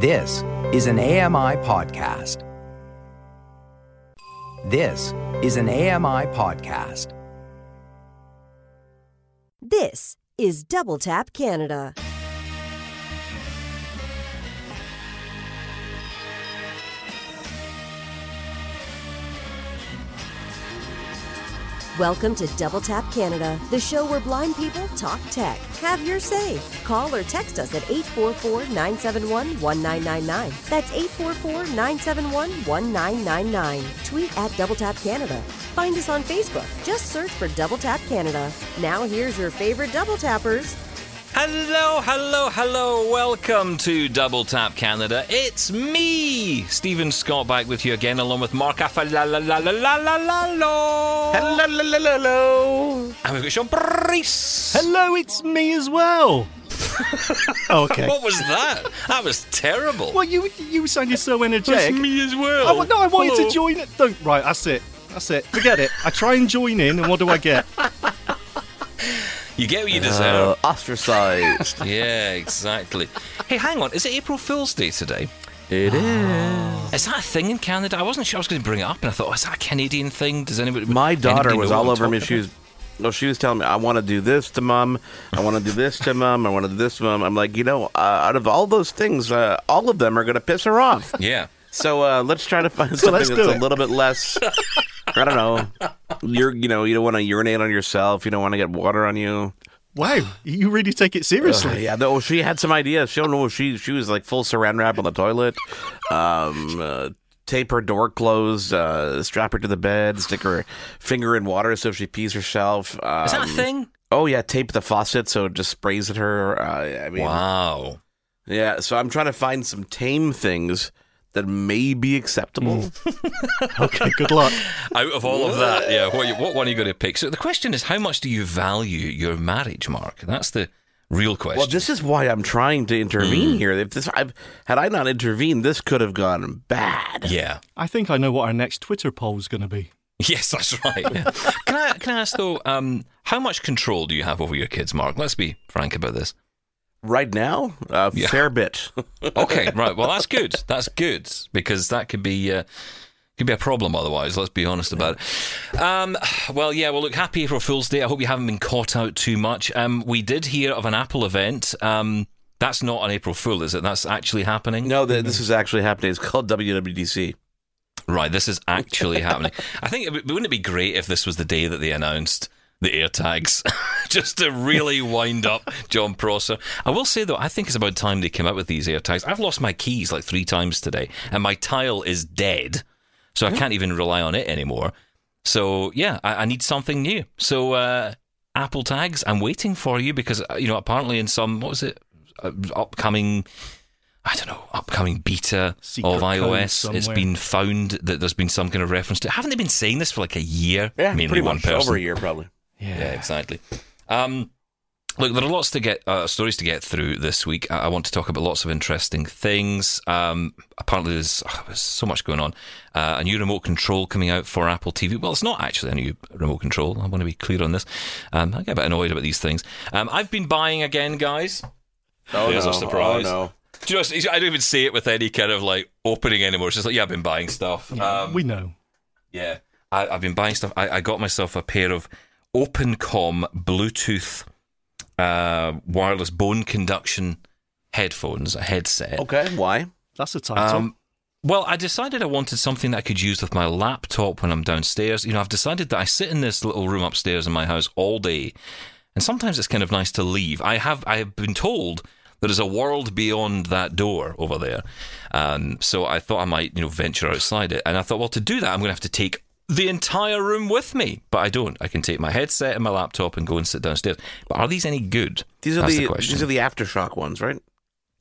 This is an AMI podcast. This is an AMI podcast. This is Double Tap Canada. Welcome to Double Tap Canada, the show where blind people talk tech. Have your say. Call or text us at 844 971 1999. That's 844 971 1999. Tweet at Double Tap Canada. Find us on Facebook. Just search for Double Tap Canada. Now here's your favorite Double Tappers. Hello, hello, hello. Welcome to Double Tap Canada. It's me, Stephen Scott, back with you again, along with Mark Afalalalalalalalo. Hello, hello, hello. And we've got Sean Preece. Hello, it's me as well. oh, okay. What was that? That was terrible. Well, you you sounded so energetic. It's me as well. I, wa- no, I wanted Hello. to join it. Don't. Right, that's it. That's it. Forget it. I try and join in, and what do I get? You get what you Uh, deserve. ostracized. yeah, exactly. Hey, hang on. Is it April Fool's Day today? it is. Is that a thing in Canada? I wasn't sure I was going to bring it up, and I thought, oh, is that a Canadian thing? Does anybody? My daughter anybody was all over me. She was, no, she was telling me, I want to do this to mom. I want to do this to mom. I want to do this to mom. I'm like, you know, uh, out of all those things, uh, all of them are going to piss her off. Yeah. So uh, let's try to find something let's that's a little bit less. I don't know. You're, you know, you don't want to urinate on yourself. You don't want to get water on you. Wow, you really take it seriously. Uh, yeah, no, she had some ideas. She don't know. She she was like full saran wrap on the toilet. Um, uh, tape her door closed. Uh, strap her to the bed. Stick her finger in water so if she pees herself. Um, Is that a thing? Oh yeah, tape the faucet so it just sprays at her. Uh, I mean, Wow. yeah. So I'm trying to find some tame things that may be acceptable. Okay, good luck. Out of all of that, yeah, what, you, what one are you going to pick? So the question is, how much do you value your marriage, Mark? That's the real question. Well, this is why I'm trying to intervene here. If this, I've had I not intervened, this could have gone bad. yeah. I think I know what our next Twitter poll is going to be. Yes, that's right. can I can I ask though, um, how much control do you have over your kids, Mark? Let's be frank about this. Right now, a Yeah. fair bit. Okay, right. Well, that's good. That's good because that could be. Uh, could be a problem otherwise. Let's be honest about it. Um, well, yeah. Well, look. Happy April Fool's Day. I hope you haven't been caught out too much. Um, we did hear of an Apple event. Um, that's not an April Fool, is it? That's actually happening. No, th- this is actually happening. It's called WWDC. Right, this is actually happening. I think it, would- wouldn't it be great if this was the day that they announced the AirTags, just to really wind up Jon Prosser. I will say though, I think it's about time they came out with these AirTags. I've lost my keys like three times today, and my tile is dead, so I can't even rely on it anymore. So yeah, I, I need something new. So uh, Apple Tags, I'm waiting for you because uh, you know apparently in some what was it uh, upcoming. I don't know, upcoming beta Secret of iOS. It's been found that there's been some kind of reference to. Haven't they been saying this for like a year? Yeah, mainly pretty one much person. over a year, probably. Yeah, exactly. Um, look, there are lots to get uh, stories to get through this week. I, I want to talk about lots of interesting things. Um, apparently, there's, oh, there's so much going on. Uh, a new remote control coming out for Apple TV. Well, it's not actually a new remote control. I want to be clear on this. Um, I get a bit annoyed about these things. Um, I've been buying again, guys. Oh, There's a no. surprise. Oh, no. Do you know? I don't even say it with any kind of like opening anymore. It's just like, yeah, I've been buying stuff. Um, we know. yeah, I, I've been buying stuff. I, I got myself a pair of OpenComm Bluetooth uh, wireless bone conduction headphones, a headset. Okay, why? That's the title. Um, well, I decided I wanted something that I could use with my laptop when I'm downstairs. You know, I've decided that I sit in this little room upstairs in my house all day, and sometimes it's kind of nice to leave. I have I have been told there is a world beyond that door over there, um, so I thought I might you know venture outside it, and I thought, well, to do that, I'm going to have to take the entire room with me, but I don't. I can take my headset and my laptop and go and sit downstairs. But are these any good? These are That's the, the question. these are the aftershock ones, right?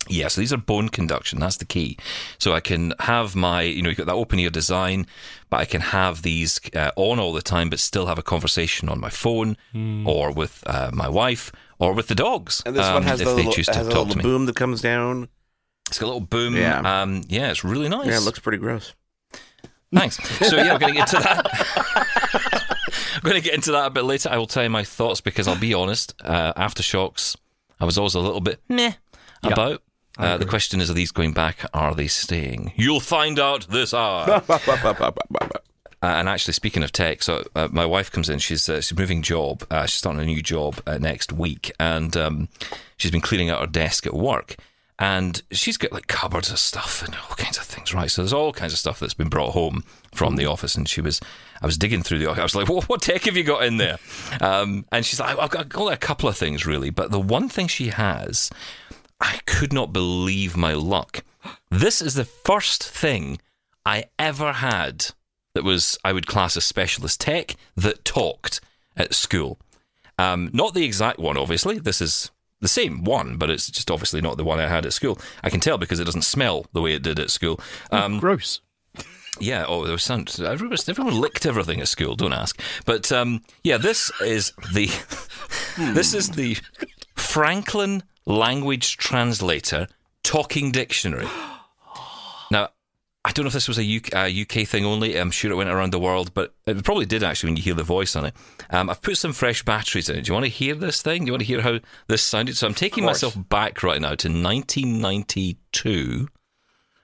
Yeah, so these are bone conduction. That's the key. So I can have my, you know, you've got that open ear design, but I can have these uh, on all the time, but still have a conversation on my phone or with uh, my wife or with the dogs. And this um, one has if the they little, choose to has a talk little to me. boom that comes down. It's got a little boom. Yeah. Um, yeah, it's really nice. Yeah, it looks pretty gross. Thanks. So yeah, we're going to get to that. I'm going to get into that a bit later. I will tell you my thoughts because I'll be honest. Uh, AfterShokz, I was always a little bit meh about. Uh, the question is, are these going back? Are they staying? You'll find out this hour. Uh, and actually, speaking of tech, so uh, my wife comes in. She's uh, she's moving job. Uh, she's starting a new job uh, next week, and um, she's been cleaning out her desk at work. And she's got like cupboards of stuff and all kinds of things, right? So there's all kinds of stuff that's been brought home from the office. And she was, I was digging through the. I was like, what, what tech have you got in there? Um, and she's like, I've got, got a couple of things really, but the one thing she has, I could not believe my luck. This is the first thing I ever had that was I would class as specialist tech that talked at school. Um, not the exact one, obviously. This is the same one, but it's just obviously not the one I had at school. I can tell because it doesn't smell the way it did at school. Um, Gross. yeah, oh, there was sound. Everyone, everyone licked everything at school. Don't ask. But um, yeah, this is the this is the Franklin Language Translator Talking Dictionary. Now, I don't know if this was a UK, uh, UK thing only. I'm sure it went around the world, but it probably did actually when you hear the voice on it. Um, I've put some fresh batteries in it. Do you want to hear this thing? Do you want to hear how this sounded? So I'm taking myself back right now to 1992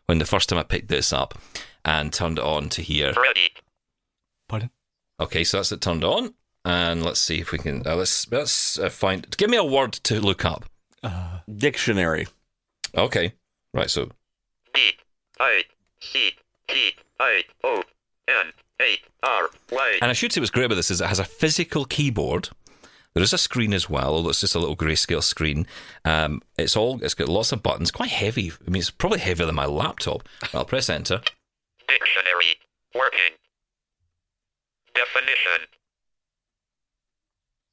when the first time I picked this up and turned it on to hear. Ready. Pardon? Okay, so that's it turned on, and let's see if we can. Uh, let's let's uh, find. Give me a word to look up. Dictionary. Okay, right. So D I C T I O N A R Y. And I should say what's great about this is it has a physical keyboard. There is a screen as well, although it's just a little grayscale screen. Um, it's all it's got lots of buttons, quite heavy. I mean, it's probably heavier than my laptop. I'll press enter. Dictionary. Working. Definition.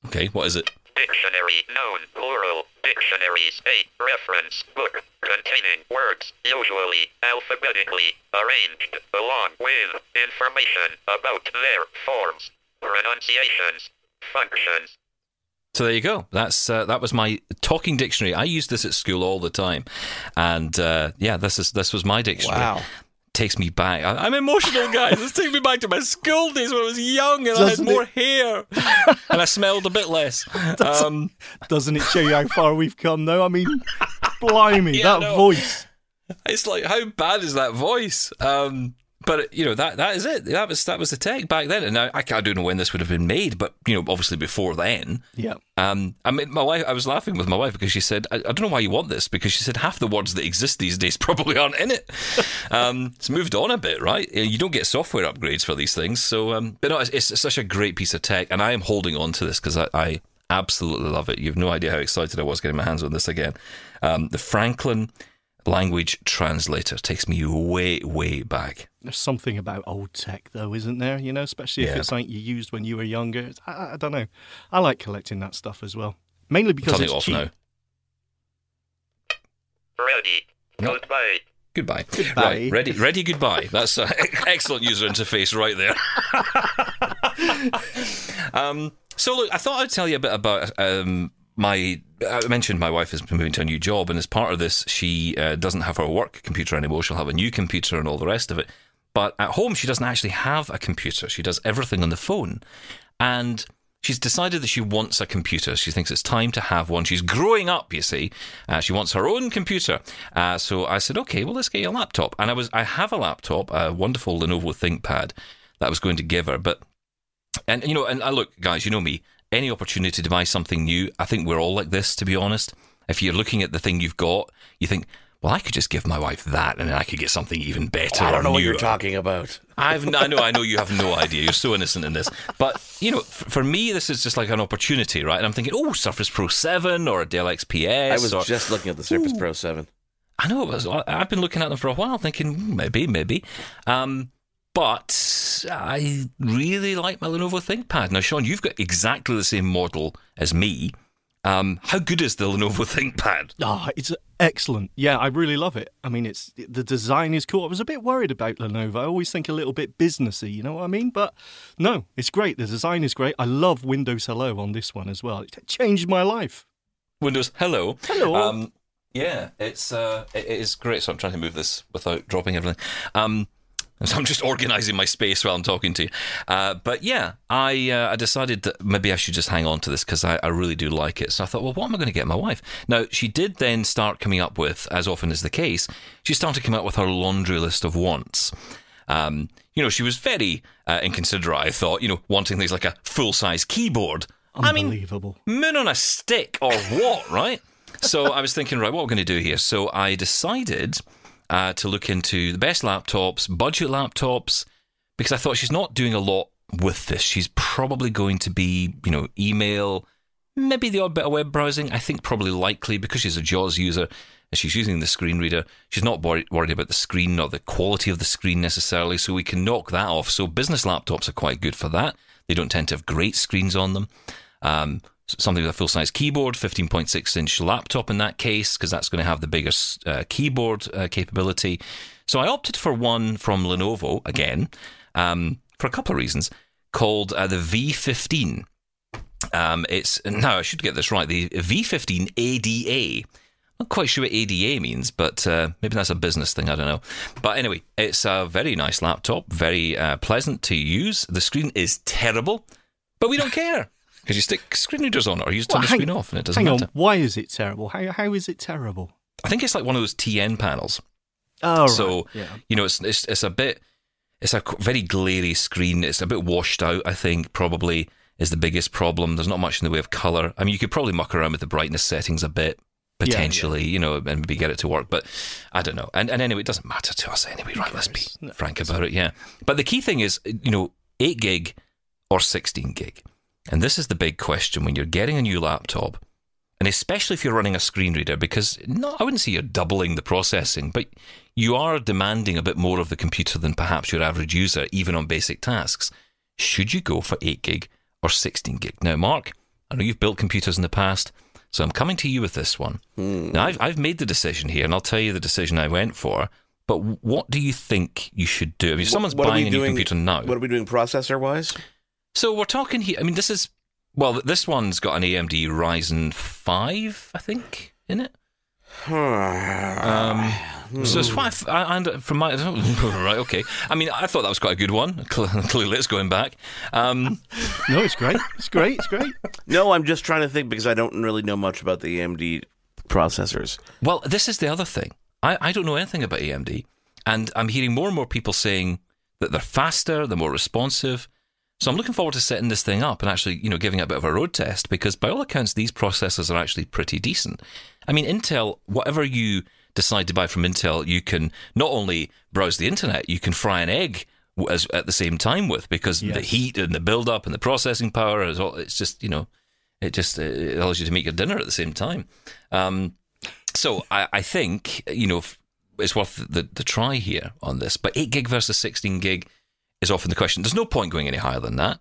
Okay, what is it? Dictionary. Noun. Plural. Dictionaries. A reference book containing words, usually alphabetically arranged, along with information about their forms, pronunciations, functions. So there you go. That's uh, that was my talking dictionary. I used this at school all the time, and uh, yeah, this is this was my dictionary. Wow. Takes me back. I, I'm emotional, guys. This takes me back to my school days when I was young and Doesn't I had more it? hair and I smelled a bit less. Um, Doesn't it show you how far we've come, though? I mean, blimey, Yeah, that know. voice. It's like how bad is that voice? Um, but you know that that is it. That was that was the tech back then, and I, I I don't know when this would have been made, but you know, obviously before then. Yeah. Um, I mean, my wife. I was laughing with my wife because she said, I, "I don't know why you want this," because she said half the words that exist these days probably aren't in it. um, it's moved on a bit, right? You don't get software upgrades for these things, so. Um, but no, it's, it's such a great piece of tech, and I am holding on to this because I, I absolutely love it. You have no idea how excited I was getting my hands on this again. Um, the Franklin language translator takes me way, way back. There's something about old tech, though, isn't there? You know, especially if Yeah. it's something you used when you were younger. It's- I, I don't know. I like collecting that stuff as well. Mainly because Turning it's it off cheap. now. Ready. Goodbye. Goodbye. Goodbye. Right, ready, ready, goodbye. That's an excellent user interface right there. um, so, look, I thought I'd tell you a bit about um, my. I mentioned my wife is moving to a new job, and as part of this, she uh, doesn't have her work computer anymore. She'll have a new computer and all the rest of it. But at home, she doesn't actually have a computer. She does everything on the phone. And she's decided that she wants a computer. She thinks it's time to have one. She's growing up, you see. Uh, she wants her own computer. Uh, so I said, okay, well, let's get you a laptop. And I was, I have a laptop, a wonderful Lenovo ThinkPad that I was going to give her. But, and you know, and I look, guys, you know me. Any opportunity to buy something new, I think we're all like this, to be honest. If you're looking at the thing you've got, you think, well, I could just give my wife that, and then I could get something even better. I don't know what you're talking about. I've, I know, I know you have no idea. You're so innocent in this, but you know, f- for me, this is just like an opportunity, right? And I'm thinking, oh, Surface Pro Seven or a Dell XPS. I was or, just looking at the Surface Pro 7. I know it was. I've been looking at them for a while, thinking "Hmm, maybe, maybe. Um, but I really like my Lenovo ThinkPad. Now, Sean, you've got exactly the same model as me. Um, how good is the Lenovo ThinkPad? Ah, it's excellent. Yeah, I really love it. I mean, it's the design is cool. I was a bit worried about Lenovo. I always think a little bit businessy, you know what I mean? But no, it's great. The design is great. I love Windows Hello on this one as well. It changed my life. Windows Hello. Hello. Um, yeah, it's uh, it it is great. So I'm trying to move this without dropping everything. Um, So I'm just organising my space while I'm talking to you. Uh, but yeah, I uh, I decided that maybe I should just hang on to this because I, I really do like it. So I thought, well, what am I going to get my wife? Now she did then start coming up with, as often is the case, she started coming up with her laundry list of wants. Um, you know, she was very uh, inconsiderate. I thought, you know, wanting things like a full size keyboard. I mean, Unbelievable. moon on a stick or what, right? So I was thinking, right, what are we going to do here? So I decided uh, to look into the best laptops, budget laptops, because I thought she's not doing a lot with this. She's probably going to be, you know, email, maybe the odd bit of web browsing. I think probably likely because she's a JAWS user and she's using the screen reader. She's not worried, worried about the screen or the quality of the screen necessarily, so we can knock that off. So business laptops are quite good for that. They don't tend to have great screens on them. Um, something with a full size keyboard, 15.6 inch laptop in that case, because that's going to have the biggest uh, keyboard uh, capability. So I opted for one from Lenovo again, um, for a couple of reasons, called uh, the V15. Um, it's now I should get this right. The V15 ADA. I'm not quite sure what ADA means, but uh, maybe that's a business thing. I don't know. But anyway, it's a very nice laptop, very uh, pleasant to use. The screen is terrible, but we don't care because you stick screen readers on it or you just turn Well, the hang- screen off and it doesn't Hang matter. on, why is it terrible? How, how is it terrible? I think it's like one of those TN panels. Oh, right. so yeah. you know, it's, it's it's a bit, it's a very glary screen. It's a bit washed out. I think probably is the biggest problem. There's not much in the way of color. I mean, you could probably muck around with the brightness settings a bit potentially, you know, and maybe get it to work. But I don't know. And and anyway, it doesn't matter to us anyway, right? Let's be No, frank about it. Yeah. But the key thing is, you know, eight gig or sixteen gig, and this is the big question when you're getting a new laptop and especially if you're running a screen reader, because no, I wouldn't say you're doubling the processing, but you are demanding a bit more of the computer than perhaps your average user, even on basic tasks. Should you go for 8 gig or 16 gig? Now, Mark, I know you've built computers in the past, so I'm coming to you with this one. Hmm. Now, I've, I've made the decision here, and I'll tell you the decision I went for, but what do you think you should do? I mean, if someone's What buying a new doing- computer now. What are we doing processor wise? So we're talking here. I mean, this is well. This one's got an AMD Ryzen five, I think, in it. Um, so it's five, and from my right, okay. I mean, I thought that was quite a good one. Clearly, it's going back. Um, No, it's great. It's great. It's great. no, I'm just trying to think because I don't really know much about the AMD processors. well, this is the other thing. I, I don't know anything about AMD, and I'm hearing more and more people saying that they're faster, they're more responsive. So I'm looking forward to setting this thing up and actually, you know, giving it a bit of a road test because by all accounts, these processors are actually pretty decent. I mean, Intel, whatever you decide to buy from Intel, you can not only browse the internet, you can fry an egg as, at the same time with because the heat and the build up and the processing power is all, it's just, you know, it just it allows you to make your dinner at the same time. Um, so I, I think, you know, it's worth the, the try here on this. But 8 gig versus 16 gig is often the question. There's no point going any higher than that.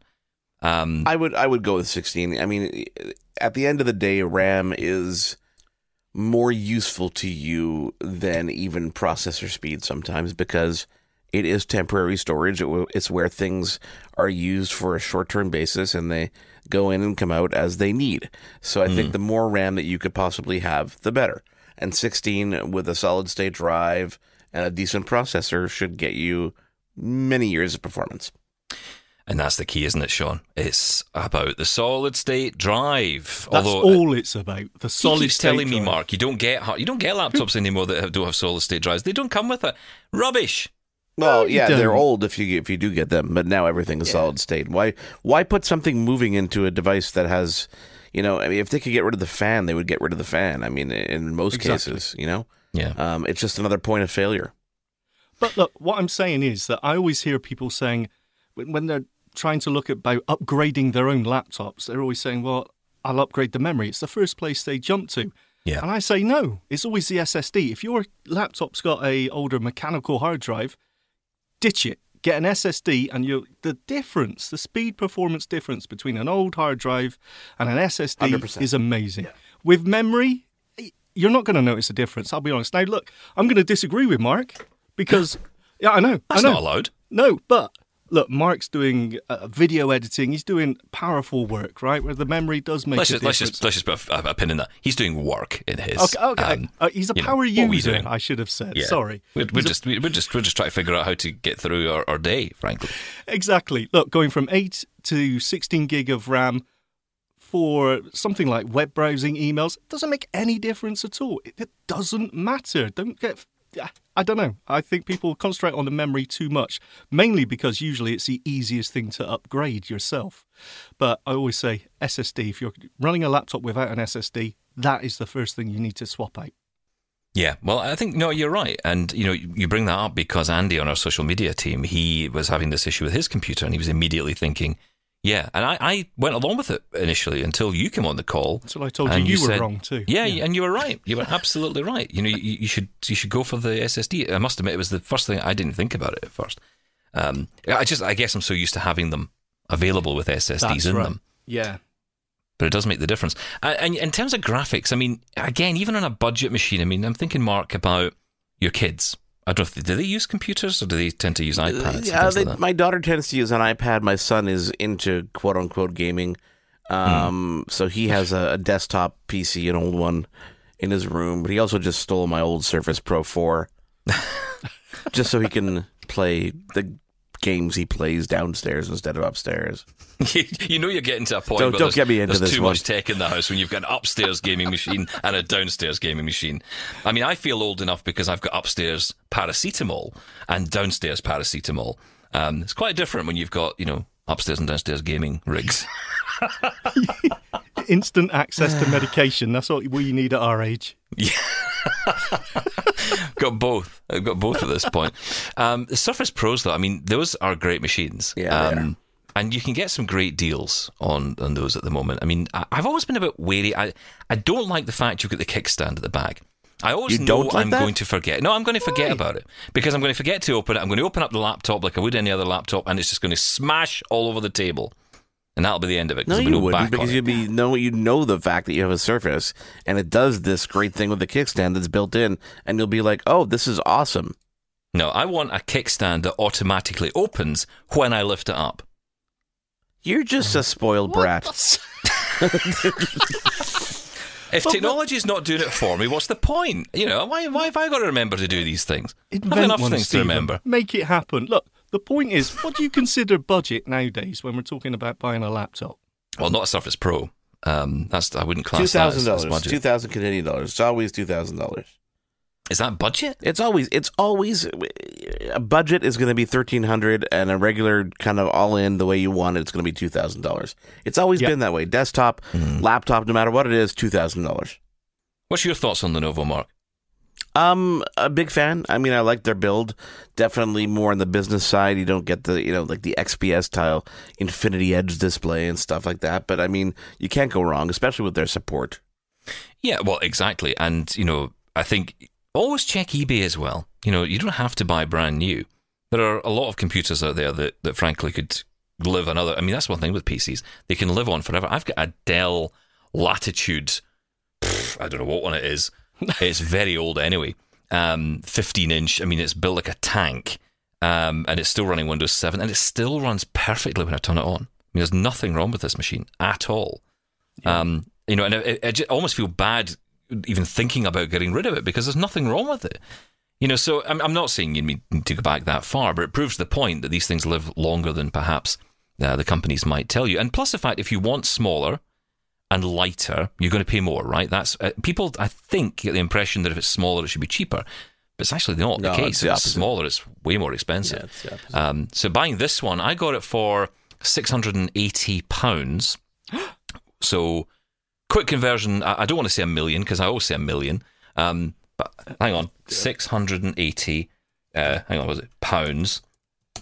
Um, I would I would go with 16. I mean, at the end of the day, RAM is more useful to you than even processor speed sometimes because it is temporary storage. It, it's where things are used for a short term basis and they go in and come out as they need. So I think the more RAM that you could possibly have, the better. And 16 with a solid state drive and a decent processor should get you many years of performance. and that's the key, isn't it, Sean? It's about the solid state drive. That's Although all it's about. The he solid keeps state telling me. Mark, you don't get har- you don't get laptops anymore that have, don't have solid state drives. They don't come with it. Rubbish. Well, you yeah, they're old if you if you do get them, but now everything is solid state. Why why put something moving into a device that has, you know, I mean, if they could get rid of the fan, they would get rid of the fan. I mean, in most Exactly. cases, you know, Yeah. um, it's just another point of failure. But look, what I'm saying is that I always hear people saying when when they're trying to look at about upgrading their own laptops, they're always saying, "Well, I'll upgrade the memory." It's the first place they jump to. Yeah. And I say no. It's always the SSD. If your laptop's got a older mechanical hard drive, ditch it. Get an SSD, and you the difference, the speed performance difference between an old hard drive and an SSD 100%. is amazing. Yeah. With memory, you're not going to notice a difference. I'll be honest. Now, look, I'm going to disagree with Mark because, yeah, I know, That's I know. not allowed. No, but look, Mark's doing uh, video editing. He's doing powerful work, right? Where the memory does make Let's a just, let's just let's just put a, a pin in that. He's doing work in his. Okay, okay. um, uh, he's a you know, power user. I should have said. Yeah. Sorry. We're, we're He's a- just we're just we're just trying to figure out how to get through our, our day, frankly. exactly. Look, going from eight to sixteen gig of RAM for something like web browsing, emails doesn't make any difference at all. It, it doesn't matter. Don't get. I don't know. I think people concentrate on the memory too much, mainly because usually it's the easiest thing to upgrade yourself. But I always say SSD. If you're running a laptop without an SSD, that is the first thing you need to swap out. Yeah, well, I think no, you're right, and you know you bring that up because Andy on our social media team he was having this issue with his computer, and he was immediately thinking, yeah, and I, I went along with it initially until you came on the call. So I told you and you, were wrong too. Yeah, and you were right. You were absolutely right. You know, you, you should you should go for the SSD. I must admit, it was the first thing I didn't think about it at first. Um, I just I guess I'm so used to having them available with SSDs That's in right. them. Yeah. but it does make the difference. And, and in terms of graphics, I mean, again, even on a budget machine, I mean, I'm thinking, Mark, about your kids. I don't know, do they use computers or do they tend to use iPads? and Yeah, they, like my daughter tends to use an iPad. My son is into quote unquote gaming. Um, So he has a, a desktop PC, an old one, in his room. But he also just stole my old Surface Pro 4 just so he can play the games he plays downstairs instead of upstairs. you know you're getting to a point Don't- don't get me into there's this too one. much tech in the house when you've got an upstairs gaming machine and a downstairs gaming machine. I mean, I feel old enough because I've got upstairs paracetamol and downstairs paracetamol. Um, it's quite different when you've got, you know, upstairs and downstairs gaming rigs. Instant access to medication. That's what we need at our age. Yeah, got both. I've got both at this point. Um, the Surface Pros, though, I mean, those are great machines. Yeah, they um, and you can get some great deals on, on those at the moment. I mean, I, I've always been a bit wary. I, I don't like the fact you've got the kickstand at the back. I always You know don't like I'm that? going to forget. No, I'm going to forget about it because I'm going to forget to open it. I'm going to open up the laptop like I would any other laptop, and it's just going to smash all over the table, and that'll be the end of it. 'cause No, you wouldn't back because you'd be know you know the fact that you have a Surface and it does this great thing with the kickstand that's built in, and you'll be like, "Oh, this is awesome." No, I want a kickstand that automatically opens when I lift it up. You're just a spoiled brat. If technology is not doing it for me, what's the point? You know, why, why have I got to remember to do these things? I have enough one, things Stephen. to remember. Make it happen. Look, the point is, what do you consider budget nowadays when we're talking about buying a laptop? Well, not a Surface Pro. Um, that's I wouldn't Two class that thousand as, as dollars, budget. two thousand Canadian dollars. It's always two thousand dollars. Is that budget? It's always it's always a budget is going to be thirteen hundred, and a regular kind of all in the way you want it, it's going to be two thousand dollars. It's always Yep. been that way. Desktop, Hmm. laptop, no matter what it is, two thousand dollars. What's your thoughts on Lenovo, Mark? Um, a big fan. I mean, I like their build. Definitely more on the business side. You don't get the, you know, like the XPS style Infinity Edge display and stuff like that. But I mean, you can't go wrong, especially with their support. Yeah, well, exactly. And, you know, I think always check eBay as well. You know, you don't have to buy brand new. There are a lot of computers out there that, that frankly could live another. I mean, that's one thing with PCs. They can live on forever. I've got a Dell Latitude, pff, I don't know what one it is. it's very old anyway. Um, 15 inch. I mean, it's built like a tank. Um, and it's still running Windows 7 and it still runs perfectly when I turn it on. I mean, there's nothing wrong with this machine at all. Um, you know, and I, I almost feel bad even thinking about getting rid of it because there's nothing wrong with it. You know, so I'm, I'm not saying you need to go back that far, but it proves the point that these things live longer than perhaps uh, the companies might tell you. And plus the fact, if you want smaller and lighter, you're going to pay more, right? That's uh, people. I think get the impression that if it's smaller, it should be cheaper, but it's actually not No, the case. it's the if it's smaller, it's way more expensive. Um, so buying this one, I got it for six hundred and eighty pounds. so quick conversion. I, I don't want to say a million because I always say a million. Um, but hang on, six hundred and eighty. Uh, hang on, was it pounds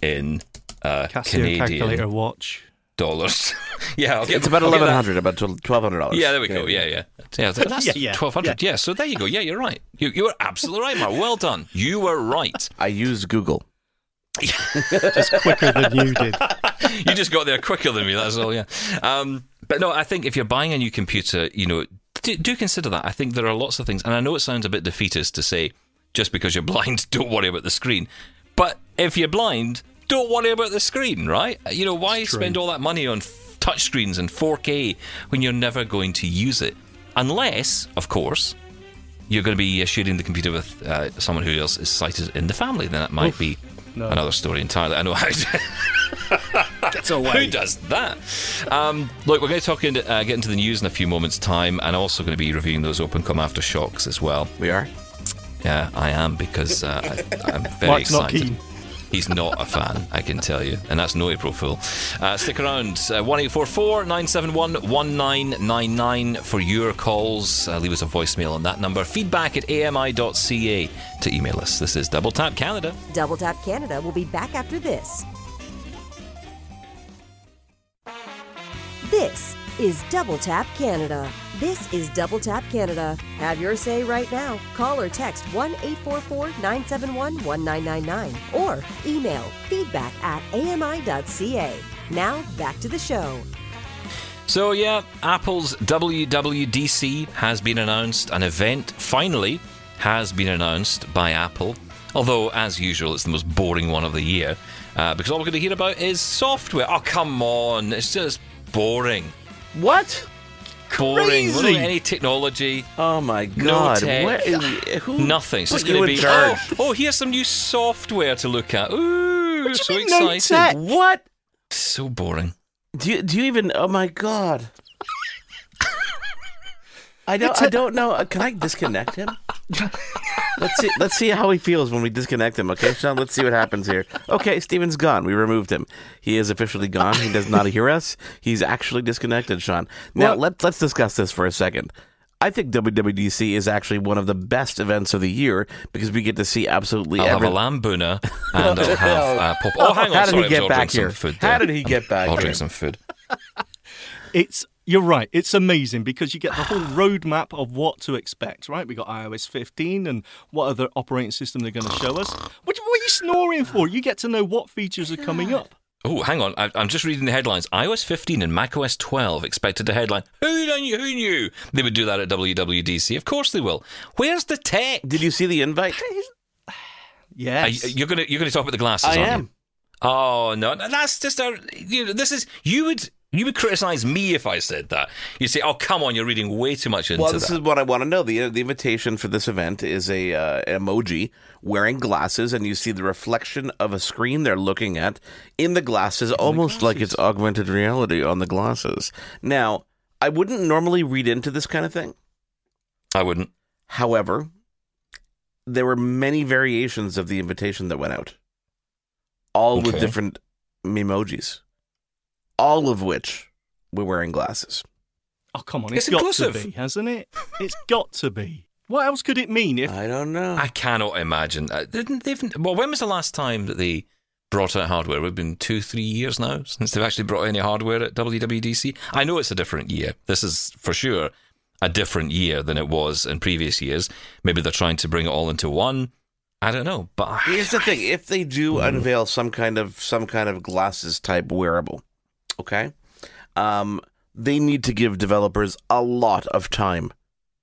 in uh, Casio Canadian calculator watch. Dollars? yeah, I'll get, It's about I'll get eleven that. hundred, about twelve hundred dollars. Yeah, there we go. Yeah, yeah, yeah. That's Yeah, yeah, twelve hundred. Yeah. so there you go. Yeah, you're right. You you were absolutely right, Mark. Well done. You were right. I used Google. Just quicker than you did. you just got there quicker than me. That's all. Yeah. Um, but no, I think if you're buying a new computer, you know, do, do consider that. I think there are lots of things, and I know it sounds a bit defeatist to say just because you're blind, don't worry about the screen. But if you're blind, don't worry about the screen, right? You know, why spend all that money on touchscreens and 4K when you're never going to use it? Unless, of course, you're going to be uh, sharing the computer with uh, someone who else is sighted in the family. Then that might be no. another story entirely. I know how. Gets away. Who does that? Um, look, we're going to talk into, uh, get into the news in a few moments' time, and also going to be reviewing those open OpenComm AfterShokz as well. We are. Yeah, I am because uh, I, I'm very Mark's excited. He's not a fan, I can tell you, and that's no April Fool. Uh, stick around, one nine nine nine for your calls. Uh, leave us a voicemail on that number. Feedback at ami.ca to email us. This is Double Tap Canada. Double Tap Canada will be back after this. This is Double Tap Canada. This is Double Tap Canada. Have your say right now. Call or text 1 844 971 1999 or email feedback at ami.ca. Now back to the show. So, yeah, Apple's WWDC has been announced. An event finally has been announced by Apple. Although, as usual, it's the most boring one of the year uh, because all we're going to hear about is software. Oh, come on. It's just boring. What? Boring. Crazy. any technology. Oh my god! No tech. Where- who Nothing. It's just you going to be. Oh, oh, here's some new software to look at. Ooh, so exciting! no What? So boring. Do you, do you even? Oh my god! I don't. I don't know. Uh, Can I disconnect him? let's see. Let's see how he feels when we disconnect him. Okay, Sean. Let's see what happens here. Okay, Steven's gone. We removed him. He is officially gone. He does not hear us. He's actually disconnected, Sean. Now Well- let's let's discuss this for a second. I think WWDC is actually one of the best events of the year because we get to see absolutely I'll have every. a lambuna and I'll have uh, pop. Oh, hang on. How did sorry, he get back here? food How did he get back Ordering here? some food. It's you're right. It's amazing because you get the whole roadmap of what to expect. Right, we got iOS 15 and what other operating system they're going to show us. What, what are you snoring for? You get to know what features are coming up. Oh, hang on. I, I'm just reading the headlines. iOS 15 and macOS 12 expected to headline. Who knew? Who knew they would do that at WWDC? Of course they will. Where's the tech? Did you see the invite? Are Yes, you, you're gonna you're gonna talk about the glasses. I aren't am. You? Oh no, that's just a. You know, this is you would you would criticize me if I said that. You'd say, "Oh, come on, you're reading way too much into this. Well, this that." is what I want to know. the The invitation for this event is a uh, emoji wearing glasses, and you see the reflection of a screen they're looking at in the glasses, almost like it's augmented reality on the glasses. Now, I wouldn't normally read into this kind of thing. I wouldn't. However, there were many variations of the invitation that went out, all with different emojis, all of which were wearing glasses. Oh come on, It's it's got inclusive. to be, hasn't it? It's got to be. What else could it mean if I don't know. I cannot imagine. Uh, didn't they've? Well, when was the last time that they brought out hardware? We've been two, three years now since they've actually brought any hardware at WWDC. I know it's a different year. This is for sure a different year than it was in previous years. Maybe they're trying to bring it all into one. I don't know, but Here's the thing: if they do unveil some kind of some kind of glasses type wearable, okay, um, they need to give developers a lot of time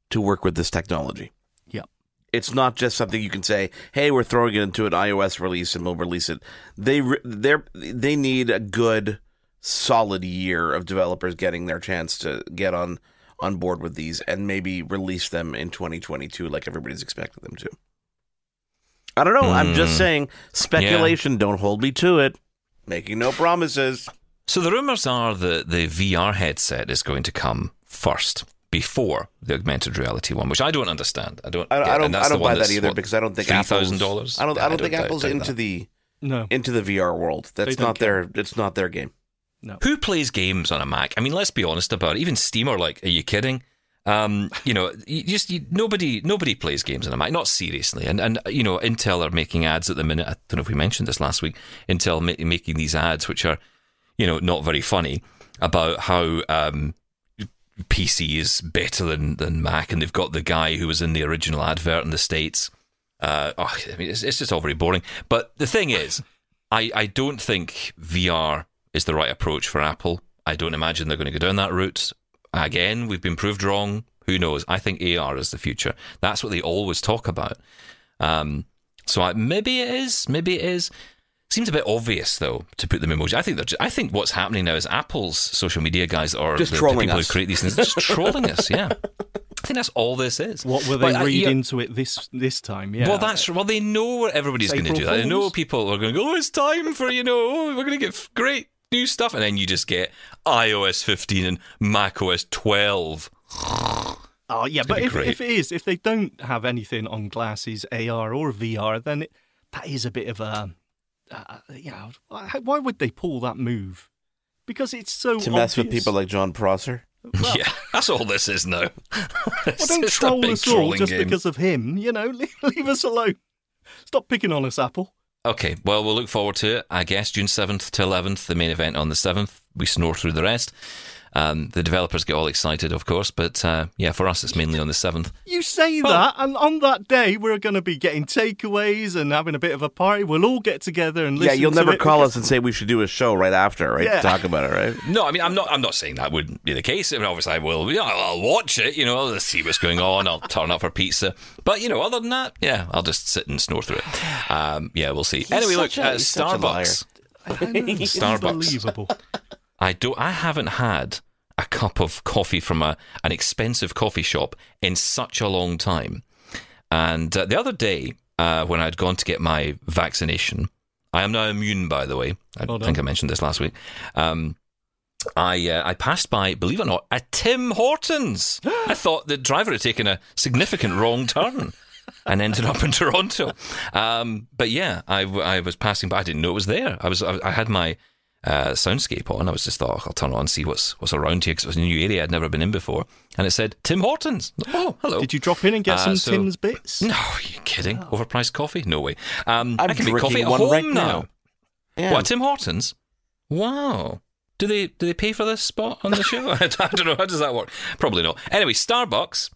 to work with this technology. Yep. It's not just something you can say, "Hey, we're throwing it into an iOS release and we'll release it." They they they need a good, solid year of developers getting their chance to get on on board with these and maybe release them in 2022 like everybody's expected them to. I don't know. I'm just Hmm. saying speculation. Don't hold me to it. Making no promises. So the rumors are that the VR headset is going to come first before the augmented reality one, which I don't understand. I don't. I, get, I don't. that's I the don't buy that either what, because I don't think three Apple's. thousand dollars. I don't. I don't think Apple's into the no? into the VR world. That's don't not their. It's not their game. no. Who plays games on a Mac? I mean, let's be honest about it. Even Steam are like, are you kidding? Um, you know, you just you, nobody nobody plays games on a Mac, not seriously. And and you know, Intel are making ads at the minute. I don't know if we mentioned this last week. Intel ma- making these ads, which are, you know, not very funny about how um, PC is better than than Mac, and they've got the guy who was in the original advert in the states. Uh, oh, I mean, it's, it's just all very boring. But the thing is, I, I don't think VR is the right approach for Apple. I don't imagine they're going to go down that route. Again, we've been proved wrong. Who knows? I think AR is the future. That's what they always talk about. Um, so I, maybe it is. Maybe it is. Seems a bit obvious though to put them emoji. I think they're. Just, I think what's happening now is Apple's social media guys or Just the, the trolling people us. who create these things just trolling us. Yeah, I think that's all this is. What will they But, uh, read yeah, into it this this time? Yeah. Well, that's well. They know what everybody's going to do that. They know people are going to go. Oh, it's time for you know. We're going to get great new stuff, and then you just get iOS 15 and macOS 12. Oh yeah, but if, great. if it is, if they don't have anything on glasses, AR or VR, then it, that is a bit of a, uh, you know, why why would they pull that move? Because it's so to mess with people like Jon Prosser. Well, yeah, that's all this is now. well, don't just troll us all just game. because of him. You know, leave, leave us alone. Stop picking on us, Apple. Okay, well, we'll look forward to it. I guess June 7th to 11th, the main event on the 7th. We snore through the rest. Um, the developers get all excited, of course, but uh, yeah, for us, it's mainly on the 7th. You say Well- that, and on that day we're going to be getting takeaways and having a bit of a party. We'll all get together and Yeah, you'll to never it call because- us and say we should do a show right after, right? Yeah. Talk about it, right? No, I mean, I'm not. I'm not saying that wouldn't be the case. I mean, obviously, I will. You know, I'll I'll watch it. You know, I'll see what's going on. I'll turn up for pizza. But you know, other than that, yeah, I'll just sit and snore through it. Um, yeah, we'll see. anyway, look, such a- uh, he's such a liar. Starbucks. I Starbucks. I don't. I haven't had a cup of coffee from a an expensive coffee shop in such a long time. And uh, the other day, uh, when I'd gone to get my vaccination, I am now immune. By the way, I Well think I mentioned this last week. Um, I uh, I passed by, believe it or not, a Tim Hortons. I thought the driver had taken a significant wrong turn. And ended up in Toronto, um, but yeah, I, I was passing by. I didn't know it was there. I was I, I had my uh, soundscape on. I was just thought I'll turn it on and see what's what's around here because it was a new area I'd never been in before, and it said Tim Hortons. Oh, hello. Did you drop in and get Uh, some so- Timbits? No, are you kidding? Overpriced coffee? No way. Um, I'm I can make coffee drinking at one home right now. now. Yeah. What Tim Hortons? Wow. Do they do they pay for this spot on the show? I don't know. How does that work? Probably not. Anyway, Starbucks.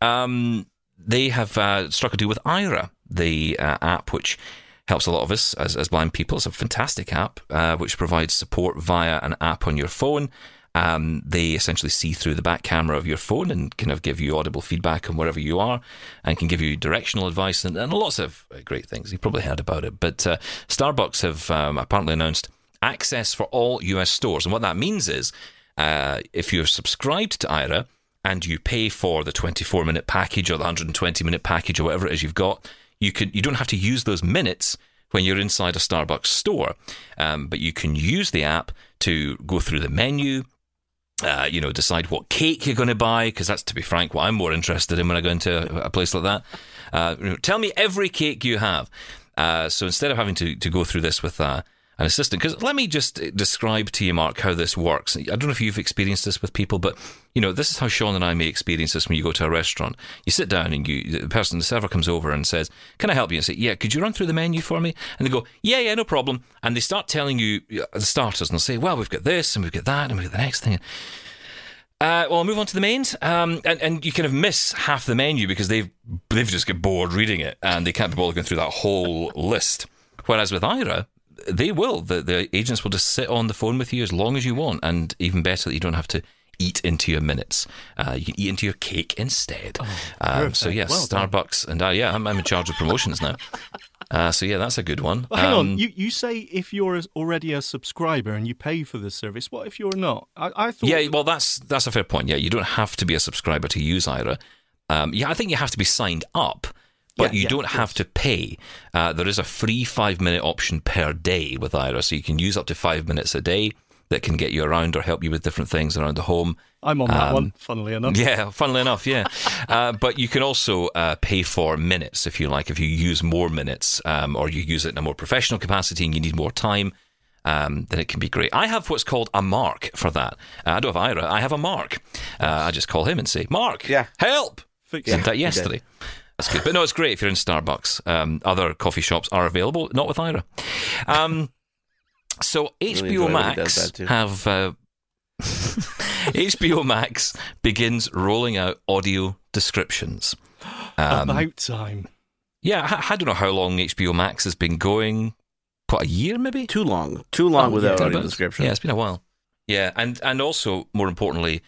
Um, they have uh, struck a deal with Aira, the uh, app which helps a lot of us as, as blind people. It's a fantastic app uh, which provides support via an app on your phone. Um, they essentially see through the back camera of your phone and kind of give you audible feedback on wherever you are and can give you directional advice and, and lots of uh, great things. You've probably heard about it. But uh, Starbucks have um, apparently announced access for all US stores. And what that means is uh, if you're subscribed to Aira and you pay for the 24 minute package or the 120 minute package or whatever it is you've got, you can you don't have to use those minutes when you're inside a Starbucks store, um, but you can use the app to go through the menu. Uh, you know, decide what cake you're going to buy because that's, to be frank, what I'm more interested in when I go into a, a place like that. Uh, tell me every cake you have. Uh, so instead of having to, to go through this with uh, an assistant, because let me just describe to you, Mark, how this works. I don't know if you've experienced this with people, but you know, this is how Sean and I may experience this when you go to a restaurant. You sit down and you, the person, the server comes over and says, "Can I help you?" And say, "Yeah, could you run through the menu for me?" And they go, "Yeah, yeah, no problem." And they start telling you uh, the starters, and they'll say, "Well, we've got this, and we've got that, and we've got the next thing." Uh, well, I'll move on to the mains, um, and, and you kind of miss half the menu because they've they've just get bored reading it and they can't be bothered going through that whole list. Whereas with Aira, they will. The, the agents will just sit on the phone with you as long as you want, and even better that you don't have to eat into your minutes. Uh, you can eat into your cake instead. um, so yes, Well. Starbucks, and uh, yeah, I'm, I'm in charge of promotions now. Uh, so yeah, that's a good one. Well, hang Um, on. You you say if you're already a subscriber and you pay for the service. What if you're not? I, I thought. Yeah, well, that's that's a fair point. Yeah, you don't have to be a subscriber to use Aira. Um, yeah, I think you have to be signed up, but Yeah, you yeah, don't have to pay. Uh, there is a free five minute option per day with Aira, so you can use up to five minutes a day. That can get you around or help you with different things around the home. I'm on that Um, one. Funnily enough. Yeah, funnily enough, yeah. uh, but you can also uh, pay for minutes if you like. If you use more minutes, um, or you use it in a more professional capacity and you need more time, um, then it can be great. I have what's called a mark for that. Uh, I don't have Aira. I have a mark. Uh, I just call him and say, "Mark, Yeah. help." Fix it. that yesterday. That's good. But no, it's great if you're in Starbucks. Um, other coffee shops are available, not with Aira. Um, so enjoy HBO when Max does that too. have uh, HBO Max begins rolling out audio descriptions. Um, About time. yeah, I, I don't know how long HBO Max has been going. What a year, maybe. Too long. Too long Oh, without yeah, audio but- description. Yeah, it's been a while. Yeah, and and also more importantly,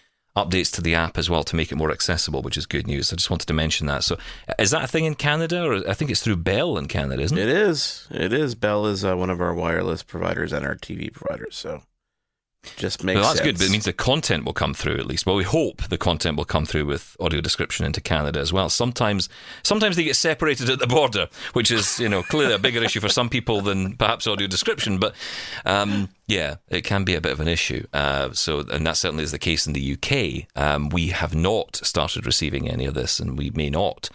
updates to the app as well to make it more accessible, which is good news. I just wanted to mention that. So, is that a thing in Canada, or I think it's through Bell in Canada, isn't it? It is. It is. Bell is uh, one of our wireless providers and our TV providers. So just makes Well, that's sense. good, but it means the content will come through at least. Well, we hope the content will come through with audio description into Canada as well. Sometimes, sometimes they get separated at the border, which is you know clearly a bigger issue for some people than perhaps audio description. But um, yeah, it can be a bit of an issue. Uh, so, and that certainly is the case in the UK. Um, we have not started receiving any of this, and we may not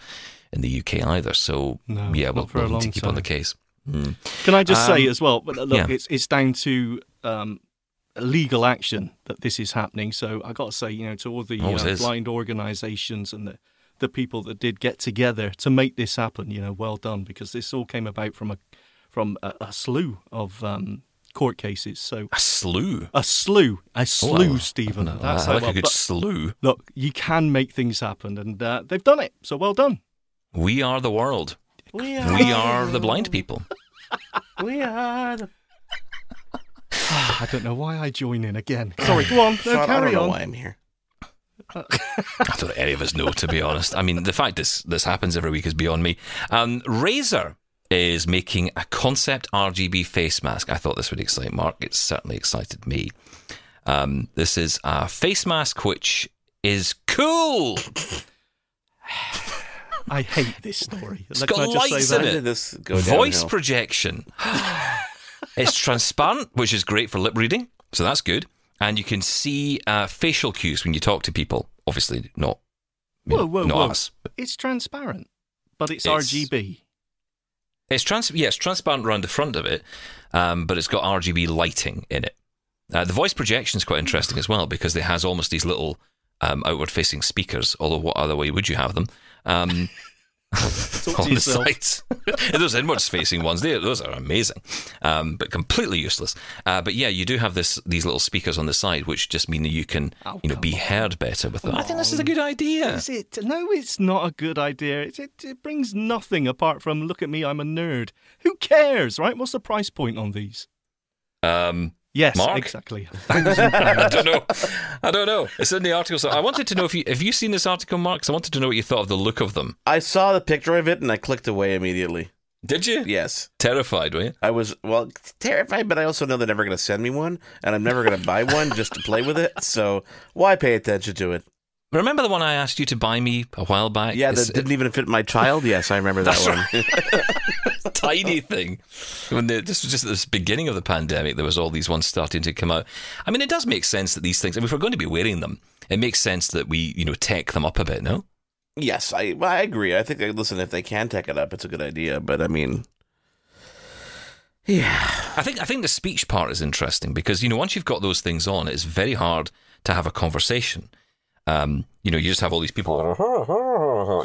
in the UK either. So No, yeah, we'll, we'll need to keep on the case. Mm. Can I just say Um, as well? but Look, yeah. it's it's down to um, legal action that this is happening. So I got to say, you know, to all the uh, blind organisations and the the people that did get together to make this happen, you know, well done because this all came about from a from a, a slew of um, court cases. So A slew. a slew, a Oh, slew, I- Stephen. I, That's I how like well- a good but slew. look, you can make things happen, and uh, they've done it. So well done. We are the world. We We are the blind people. We are. The... I don't know why I join in again. Sorry, go on. No, Sean, I don't carry know why I'm here. I don't think any of us know, to be honest. I mean, the fact this this happens every week is beyond me. Um, Razer is making a concept RGB face mask. I thought this would excite Mark. It certainly excited me. Um, this is a face mask which is cool. I hate this story. It's Can got I just say lights in it. this Voice downhill? projection. it's transparent, which is great for lip reading, so that's good. And you can see uh, facial cues when you talk to people. Obviously, not, you know, Whoa, whoa, not whoa. us. It's transparent, but it's, It's- RGB. It's trans yeah, it's transparent around the front of it, um, but it's got RGB lighting in it. Uh, the voice projection is quite interesting as well because it has almost these little um, outward-facing speakers. Although, what other way would you have them? Um, on the yourself. sides. those inwards-facing ones, they, those are amazing, um, but completely useless. Uh, but yeah, you do have this these little speakers on the side, which just mean that you can Oh, you know be heard better with them. I think this is a good idea. Is it? No, it's not a good idea. It, it, it brings nothing apart from look at me, I'm a nerd. Who cares, right? What's the price point on these? Um, Yes, Mark? exactly. I don't know. I don't know. It's in the article. So I wanted to know if you have you seen this article, Mark? 'Cause I wanted to know what you thought of the look of them. I saw the picture of it and I clicked away immediately. Did you? Yes. Terrified, were you? I was, well, terrified, but I also know they're never going to send me one, and I'm never going to buy one just to play with it. So why pay attention to it? Remember the one I asked you to buy me a while back? Yeah, It's that didn't even fit my child. Yes, I remember that one. a tiny thing. When the, this was just at the beginning of the pandemic, there was all these ones starting to come out. I mean, it does make sense that these things. I mean, if we're going to be wearing them, it makes sense that we, you know, tech them up a bit. No. yes, I, I agree. I think, listen, if they can tech it up, it's a good idea. But I mean, yeah, I think I think the speech part is interesting because you know once you've got those things on, it's very hard to have a conversation. Um, you know, you just have all these people,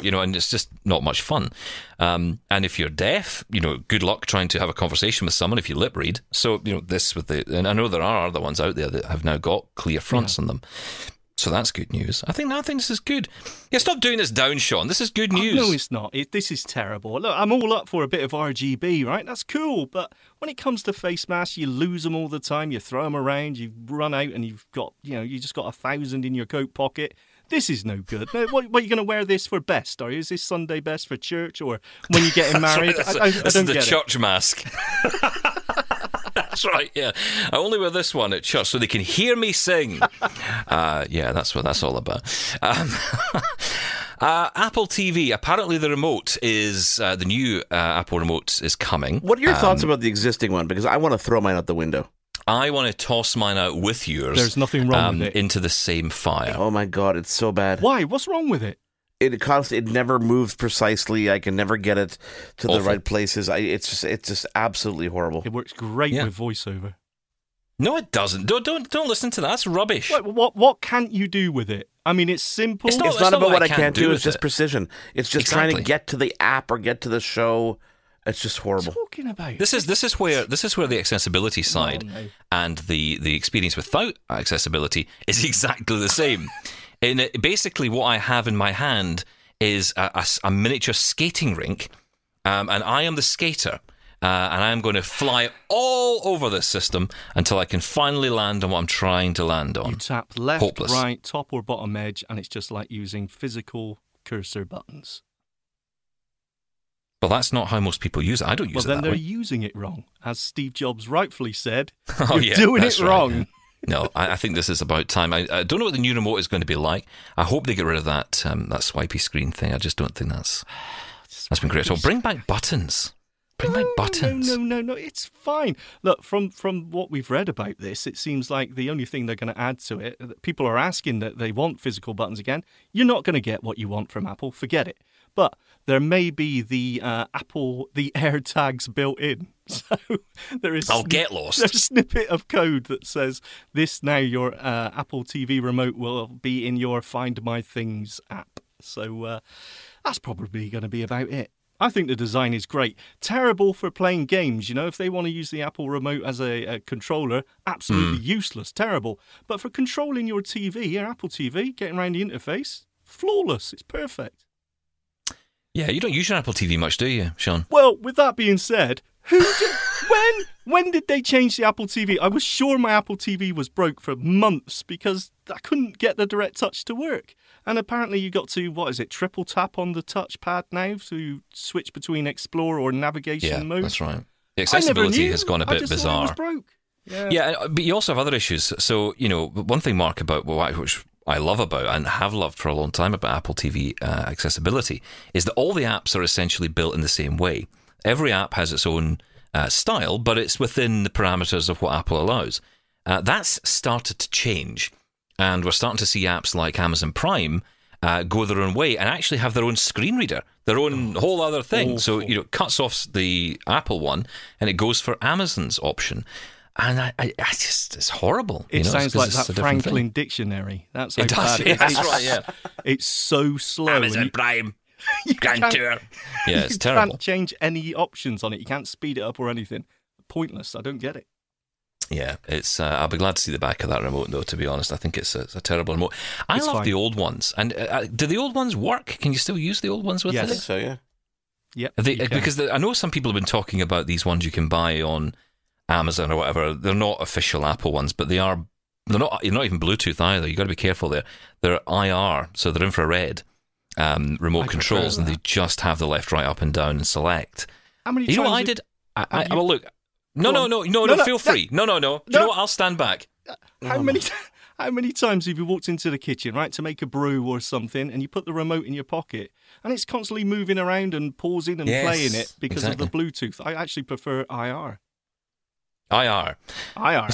you know, and it's just not much fun. Um, and if you're deaf, you know, good luck trying to have a conversation with someone if you lip read. So you know, this with the, and I know there are other ones out there that have now got clear fronts on them. So that's good news. I think I think this is good. Yeah, stop doing this down, Sean. This is good oh, news. No, it's not. It, this is terrible. Look, I'm all up for a bit of RGB, right? That's cool. But when it comes to face masks, you lose them all the time. You throw them around. You run out, and you've got, you know, you just got a thousand in your coat pocket. This is no good. What, what are you going to wear this for best? Are you? Is this Sunday best for church or when you're getting married? I. I, I this don't is the get it. church mask. that's right. Yeah, I only wear this one at church so they can hear me sing. Uh, yeah, that's what that's all about. Um, uh, Apple TV. Apparently, the remote is uh, the new uh, Apple remote is coming. what are your Um, thoughts about the existing one? Because I want to throw mine out the window. I want to toss mine out with yours. There's nothing wrong um, with it. into the same fire. Oh my god, it's so bad. Why? What's wrong with it? It const- it never moves precisely. I can never get it to the right places. I, it's just it's just absolutely horrible. It works great Yeah. with voiceover. No, it doesn't. Don't don't don't listen to that. That's rubbish. What, what what can't you do with it? I mean, it's simple. It's not- it's not about what I can't can't do do. It's just it. precision. It's just trying to get to the app or get to the show. It's just horrible. talking about? This is this is where this is where the accessibility side no. and the the experience without accessibility is exactly the same. It, basically, what I have in my hand is a miniature skating rink, um, and I am the skater. uh, and I'm going to fly all over this system until I can finally land on what I'm trying to land on. You tap left, Hopeless. right, top or bottom edge, and it's just like using physical cursor buttons. But that's not how most people use it. I don't use well, it then that they're way. using it wrong. As Steve Jobs rightfully said, Oh, you're yeah, doing it right, wrong. No, I, I think this is about time. I, I don't know what the new remote is going to be like. I hope they get rid of that um, that swipey screen thing. I just don't think that's that's been great. So bring back buttons. Bring back buttons. No, no, no, no. It's fine. Look, from from what we've read about this, it seems like the only thing they're going to add to it, that people are asking that they want physical buttons again. You're not going to get what you want from Apple. Forget it. But there may be the uh, Apple the AirTags built in. So there is. I'll get lost. There's a snippet of code that says this now your uh, Apple TV remote will be in your Find My Things app. So uh, that's probably going to be about it. I think the design is great. Terrible for playing games. You know, if they want to use the Apple remote as a, a controller, absolutely Hmm. useless. Terrible. But for controlling your TV, your Apple TV, getting around the interface, flawless. It's perfect. Yeah, you don't use your Apple TV much, do you, Sean? Well, with that being said, who did, when when did they change the Apple TV? I was sure my Apple TV was broke for months because I couldn't get the direct touch to work. And apparently you got to what is it, triple tap on the touchpad now to switch between explore or navigation Yeah, mode. that's right. The accessibility has gone a bit just thought it was bizarre. broke. Yeah. Yeah, uh, but you also have other issues. So, you know, one thing, Mark, about well, which I love about and have loved for a long time about Apple TV uh, accessibility is that all the apps are essentially built in the same way. Every app has its own uh, style, but it's within the parameters of what Apple allows. Uh, that's started to change, and we're starting to see apps like Amazon Prime uh, go their own way and actually have their own screen reader, their own whole other thing. So you know, it cuts off the Apple one and it goes for Amazon's option. And I, I, I just it's horrible. It you know, sounds like that Franklin thing. dictionary. That's how It does. bad Yeah, it that's is. right. Yeah. It's so slow. and you- Prime you can't- Yeah, it's you terrible. can't change any options on it. You can't speed it up or anything. Pointless. I don't get it. Yeah, it's. Uh, I'll be glad to see the back of that remote, though. To be honest, I think it's a, it's a terrible remote. I It's love fine. the old ones. And uh, uh, do the old ones work? Can you still use the old ones with Yes. I it? think so, yeah. Yep. Are they- you can. because the, I know some people have been talking about these ones you can buy on Amazon or whatever. They're not official Apple ones, but they are. They're not. You're not even Bluetooth either. You have got to be careful there. They're IR, so they're infrared um, remote I controls, and they just have the left, right, up, and down, and select. How many You know what I did? I, I, you- well, look. No, no, no, no, No, no, Feel free. No, no, no. Do you know No. what? I'll stand back. How many how many times have you walked into the kitchen, right, to make a brew or something, and you put the remote in your pocket, and it's constantly moving around and pausing and Yes, playing it because of the. Bluetooth? I actually prefer IR. IR. IR.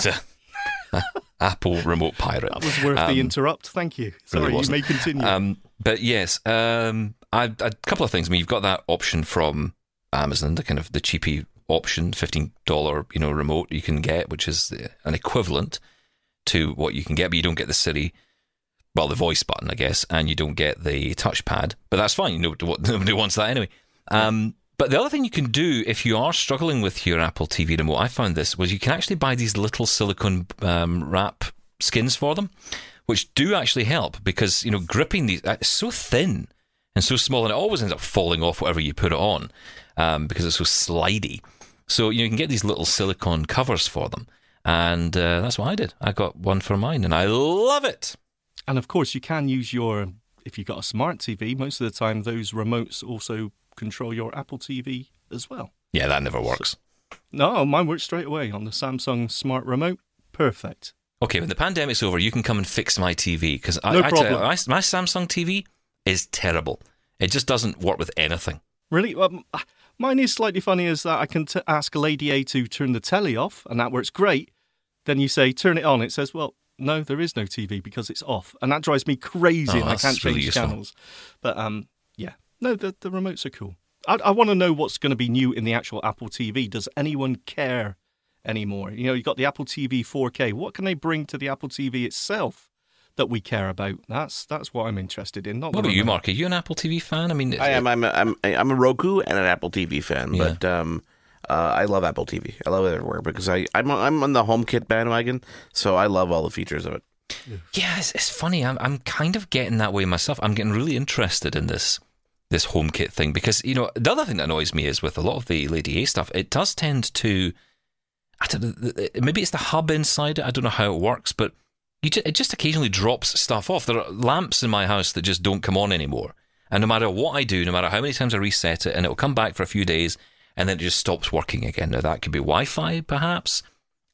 A Apple remote pirate. That was worth Um, the interrupt. Thank you. Sorry, you may continue. Um, but yes, um, I, a couple of things. I mean, you've got that option from Amazon, the kind of the cheapy option, fifteen dollar, you know, remote you can get, which is an equivalent to what you can get, but you don't get the Siri, well, the voice button, I guess, and you don't get the touchpad. But that's fine. You know, nobody wants that anyway. Um, but the other thing you can do if you are struggling with your Apple TV remote, I found this was you can actually buy these little silicone um, wrap skins for them, which do actually help because you know gripping these uh, it's so thin and so small, and it always ends up falling off whatever you put it on um, because it's so slidey. So you, know, you can get these little silicone covers for them, and uh, that's what I did. I got one for mine, and I love it. And of course, you can use your, if you've got a smart TV, most of the time those remotes also control your Apple TV as well. Yeah, that never works. No, mine works straight away on the Samsung smart remote. Perfect. Okay, when the pandemic's over, you can come and fix my TV because No I, I tell problem. my, my Samsung TV is terrible. It just doesn't work with anything. Really? Um, mine is slightly funny is that I can t- ask Lady A to turn the telly off, and that works great. Then you say, turn it on. It says, well, no, there is no TV because it's off. And that drives me crazy, Oh, and I can't really change useful. channels. But um, yeah, no, the, the remotes are cool. I, I want to know what's going to be new in the actual Apple TV. Does anyone care anymore? You know, you've got the Apple TV 4K. What can they bring to the Apple TV itself that we care about? That's that's what I'm interested in. Not What the about you. Mark? Are you an Apple TV fan? I mean, I am. I'm a, I'm I'm a Roku and an Apple TV fan, Yeah. but um, uh, I love Apple TV. I love it everywhere because I I'm I'm on the HomeKit bandwagon, so I love all the features of it. Yeah, it's, it's funny. I'm, I'm kind of getting that way myself. I'm getting really interested in this this HomeKit thing because you know the other thing that annoys me is with a lot of the Lady A stuff, it does tend to. I don't know. Maybe it's the hub inside it. I don't know how it works, but you just, it just occasionally drops stuff off. There are lamps in my house that just don't come on anymore, and no matter what I do, no matter how many times I reset it, and it will come back for a few days, and then it just stops working again. Now that could be Wi-Fi, perhaps.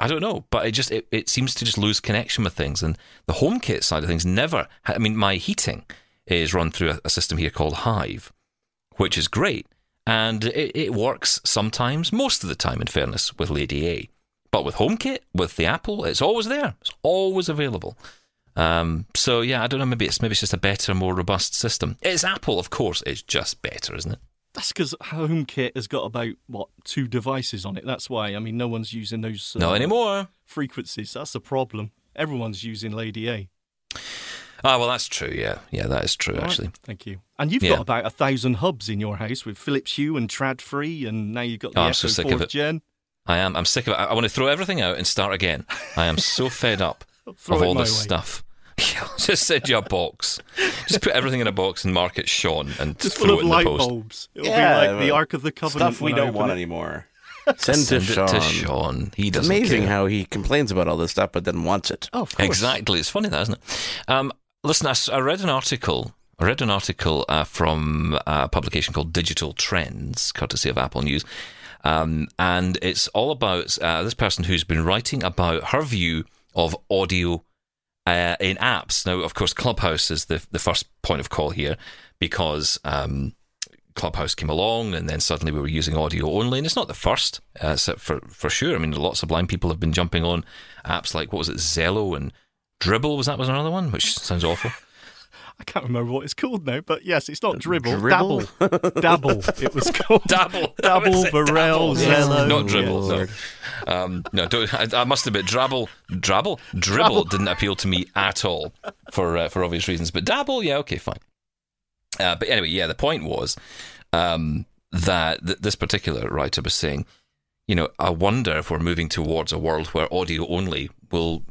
I don't know, but it just it, it seems to just lose connection with things. And the HomeKit side of things never. I mean, my heating is run through a, system here called Hive, which is great, and it, it works sometimes, most of the time, in fairness, with Lady A. But with HomeKit, with the Apple, it's always there. It's always available. Um, so yeah, I don't know. Maybe it's maybe it's just a better, more robust system. It's Apple, of course. It's just better, isn't it? That's because HomeKit has got about what two devices on it. That's why. I mean, no one's using those uh, Not anymore. frequencies. That's the problem. Everyone's using Lady A. Ah, well, that's true. Yeah, yeah, that is true. All right, Actually, thank you. And you've Yeah. got about a thousand hubs in your house with Philips Hue and Tradfri, and now you've got the Oh, I'm Echo so sick of 4th it. Gen. I am. I'm sick of it. I, I want to throw everything out and start again. I am so fed up of all this way. stuff. Yeah, just send you a box. Just put everything in a box and mark it Sean and Just throw full it of in the light post. bulbs. It'll Yeah, be like the Ark of the Covenant. Stuff we don't want it. anymore. Send to Send Sean. it to Sean. He It's doesn't amazing care. how he complains about all this stuff, but then wants it. Oh, of course. Exactly. It's funny that, isn't it? Um, listen, I, I read an article. I read an article uh, from a publication called Digital Trends, courtesy of Apple News. Um, and it's all about uh, this person who's been writing about her view of audio uh, in apps. Now, of course, Clubhouse is the, the first point of call here because um, Clubhouse came along and then suddenly we were using audio only. And it's not the first, uh, for, for sure. I mean, lots of blind people have been jumping on apps like, what was it, Zello and Dribble, was that was another one, which sounds awful. I can't remember what it's called now, but yes, it's not dribble. dribble? Dabble. Dabble. It was called. Dabble. Dabble, That Varel, Dabble. Zello. Not Dribble. no. Um, no, don't, I, I must admit, Drabble, Drabble, Dribble didn't appeal to me at all for uh, for obvious reasons. But Dabble, yeah, okay, fine. Uh, but anyway, yeah, the point was um, that th- this particular writer was saying, you know, I wonder if we're moving towards a world where audio only will,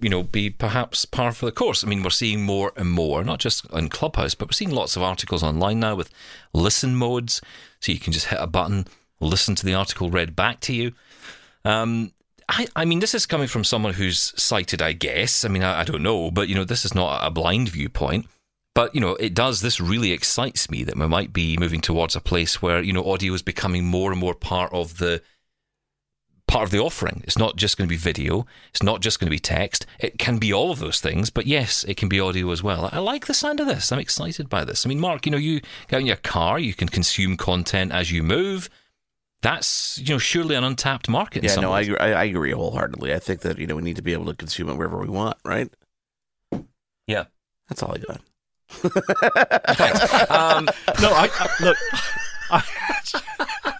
you know, be perhaps par for the course. I mean, we're seeing more and more, not just on Clubhouse, but we're seeing lots of articles online now with listen modes, so you can just hit a button, listen to the article read back to you. Um, I, I mean, this is coming from someone who's sighted, I guess. I mean, I, I don't know, but you know, this is not a blind viewpoint. But you know, it does. This really excites me that we might be moving towards a place where you know audio is becoming more and more part of the part of the offering. It's not just going to be video. It's not just going to be text. It can be all of those things, but yes, it can be audio as well. I like the sound of this. I'm excited by this. I mean, Mark, you know, you get in your car, you can consume content as you move. That's you know surely an untapped market. in Yeah, some no, I, ways. agree- I I agree wholeheartedly. I think that you know we need to be able to consume it wherever we want, right? yeah. That's all I got. Um, No, I, I look. I,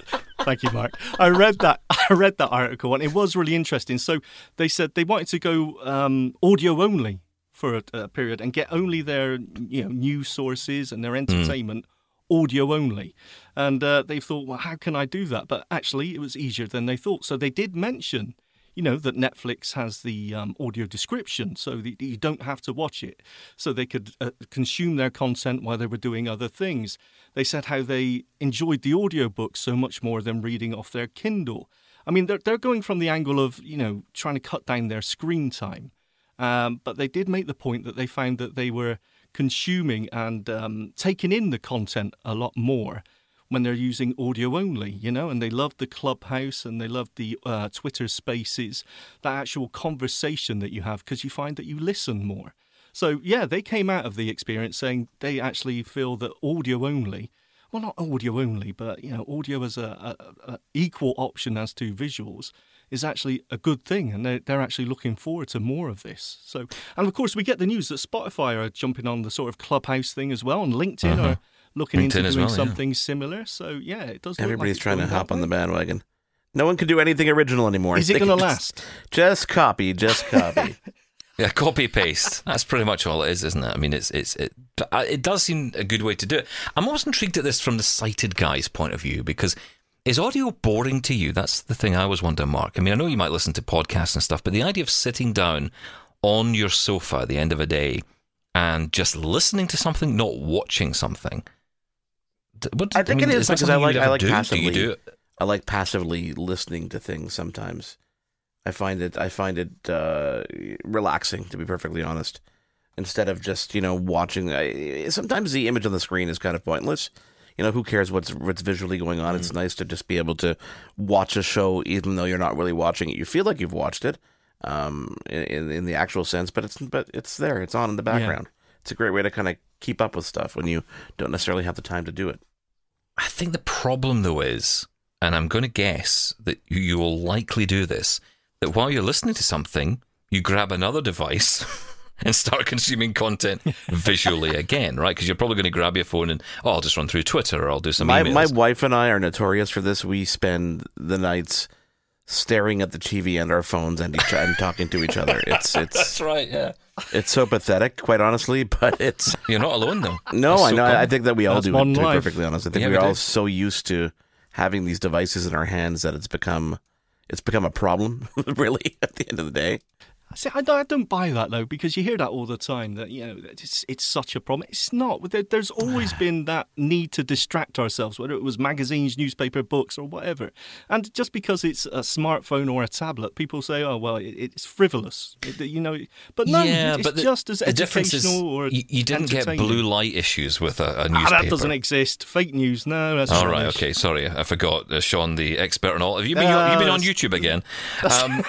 thank you, Mark. I read that. I read that article, and it was really interesting. So they said they wanted to go um, audio only for a, a period and get only their you know news sources and their entertainment audio only. And uh, they thought, well, how can I do that? But actually, it was easier than they thought. So they did mention you know that Netflix has the um, audio description, so that you don't have to watch it, so they could uh, consume their content while they were doing other things. They said how they enjoyed the audiobook so much more than reading off their Kindle. I mean, they're they're going from the angle of you know trying to cut down their screen time, um, but they did make the point that they found that they were consuming and um, taking in the content a lot more when they're using audio only, you know, and they love the clubhouse and they love the uh, Twitter spaces, that actual conversation that you have because you find that you listen more. So, yeah, they came out of the experience saying they actually feel that audio only, well, not audio only, but, you know, audio as a, a, a equal option as to visuals is actually a good thing and they're, they're actually looking forward to more of this. So, and of course, we get the news that Spotify are jumping on the sort of clubhouse thing as well and LinkedIn are looking LinkedIn into doing well, yeah. something similar. So yeah, it does. Look like Everybody's trying to hop that on the bandwagon. No one can do anything original anymore. Is it going to last? Just, just copy, just copy. Yeah, copy paste. That's pretty much all it is, isn't it? I mean, it's it's it. uh, It does seem a good way to do it. I'm always intrigued at this from the sighted guy's point of view because is audio boring to you? That's the thing I always wonder, Mark. I mean, I know you might listen to podcasts and stuff, but the idea of sitting down on your sofa at the end of a day and just listening to something, not watching something, What, I think mean, it is that because I like I like do? Passively. do? I like passively listening to things sometimes. I find it I find it uh, relaxing to be perfectly honest. Instead of just you know watching, I, sometimes the image on the screen is kind of pointless. You know, who cares what's what's visually going on? Mm. It's nice to just be able to watch a show, even though you're not really watching it. You feel like you've watched it, um, in in the actual sense, but it's but it's there. It's on in the background. It's a great way to kind of keep up with stuff when you don't necessarily have the time to do it. I think the problem though is, and I'm going to guess that you, will likely do this, that while you're listening to something, you grab another device and start consuming content visually again, right? Because you're probably going to grab your phone and, oh, I'll just run through Twitter or I'll do some my emails. my wife and I are notorious for this. We spend the nights staring at the TV and our phones and each and talking to each other. It's it's That's right, yeah. it's so pathetic, quite honestly. But it's You're not alone though. no, It's I so know. I think that we all That's do it. modern To be perfectly honest, I think Yeah, we're we all do. so used to having these devices in our hands that it's become it's become a problem. really, at the end of the day. See, I don't, I don't buy that though because you hear that all the time that you know it's it's such a problem. It's not. There, there's always been that need to distract ourselves, whether it was magazines, newspaper, books, or whatever. And just because it's a smartphone or a tablet, people say, "Oh, well, it, it's frivolous," It- you know. But no, yeah, it's but the, just as the educational or you, you didn't get blue light issues with a, a Ah, newspaper. that doesn't exist. Fake news. No, that's All right, rubbish. okay, sorry, I forgot. Uh, Sean, the expert and all. Have you been? you've been on YouTube again? Um,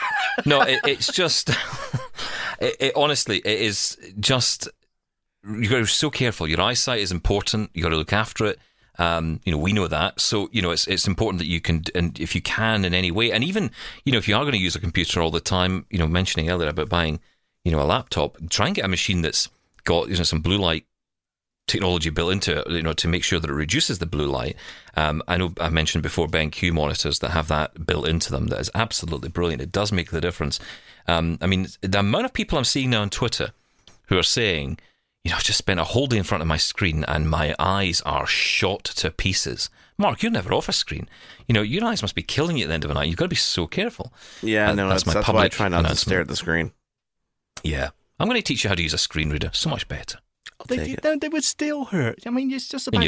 no, it, it's just. it, it, honestly, it is just. You got to be so careful. Your eyesight is important. You got to look after it. Um, you know, we know that. So, you know, it's it's important that you can, and if you can in any way, and even, you know, if you are going to use a computer all the time, you know, mentioning earlier about buying, you know, a laptop, try and get a machine that's got, you know, some blue light technology built into it, you know, to make sure that it reduces the blue light. Um, I know I mentioned before BenQ monitors that have that built into them. That is absolutely brilliant. It does make the difference. Um, I mean, the amount of people I'm seeing now on Twitter who are saying, you know, I've just spent a whole day in front of my screen and my eyes are shot to pieces. Mark, you're never off a screen. You know, your eyes must be killing you at the end of the night. You've got to be so careful. Yeah, no, that's that's, my that's why I public try not to stare at the screen. Yeah. I'm going to teach you how to use a screen reader. So much better. I'll They, it. they, would still hurt. I mean, it's just about the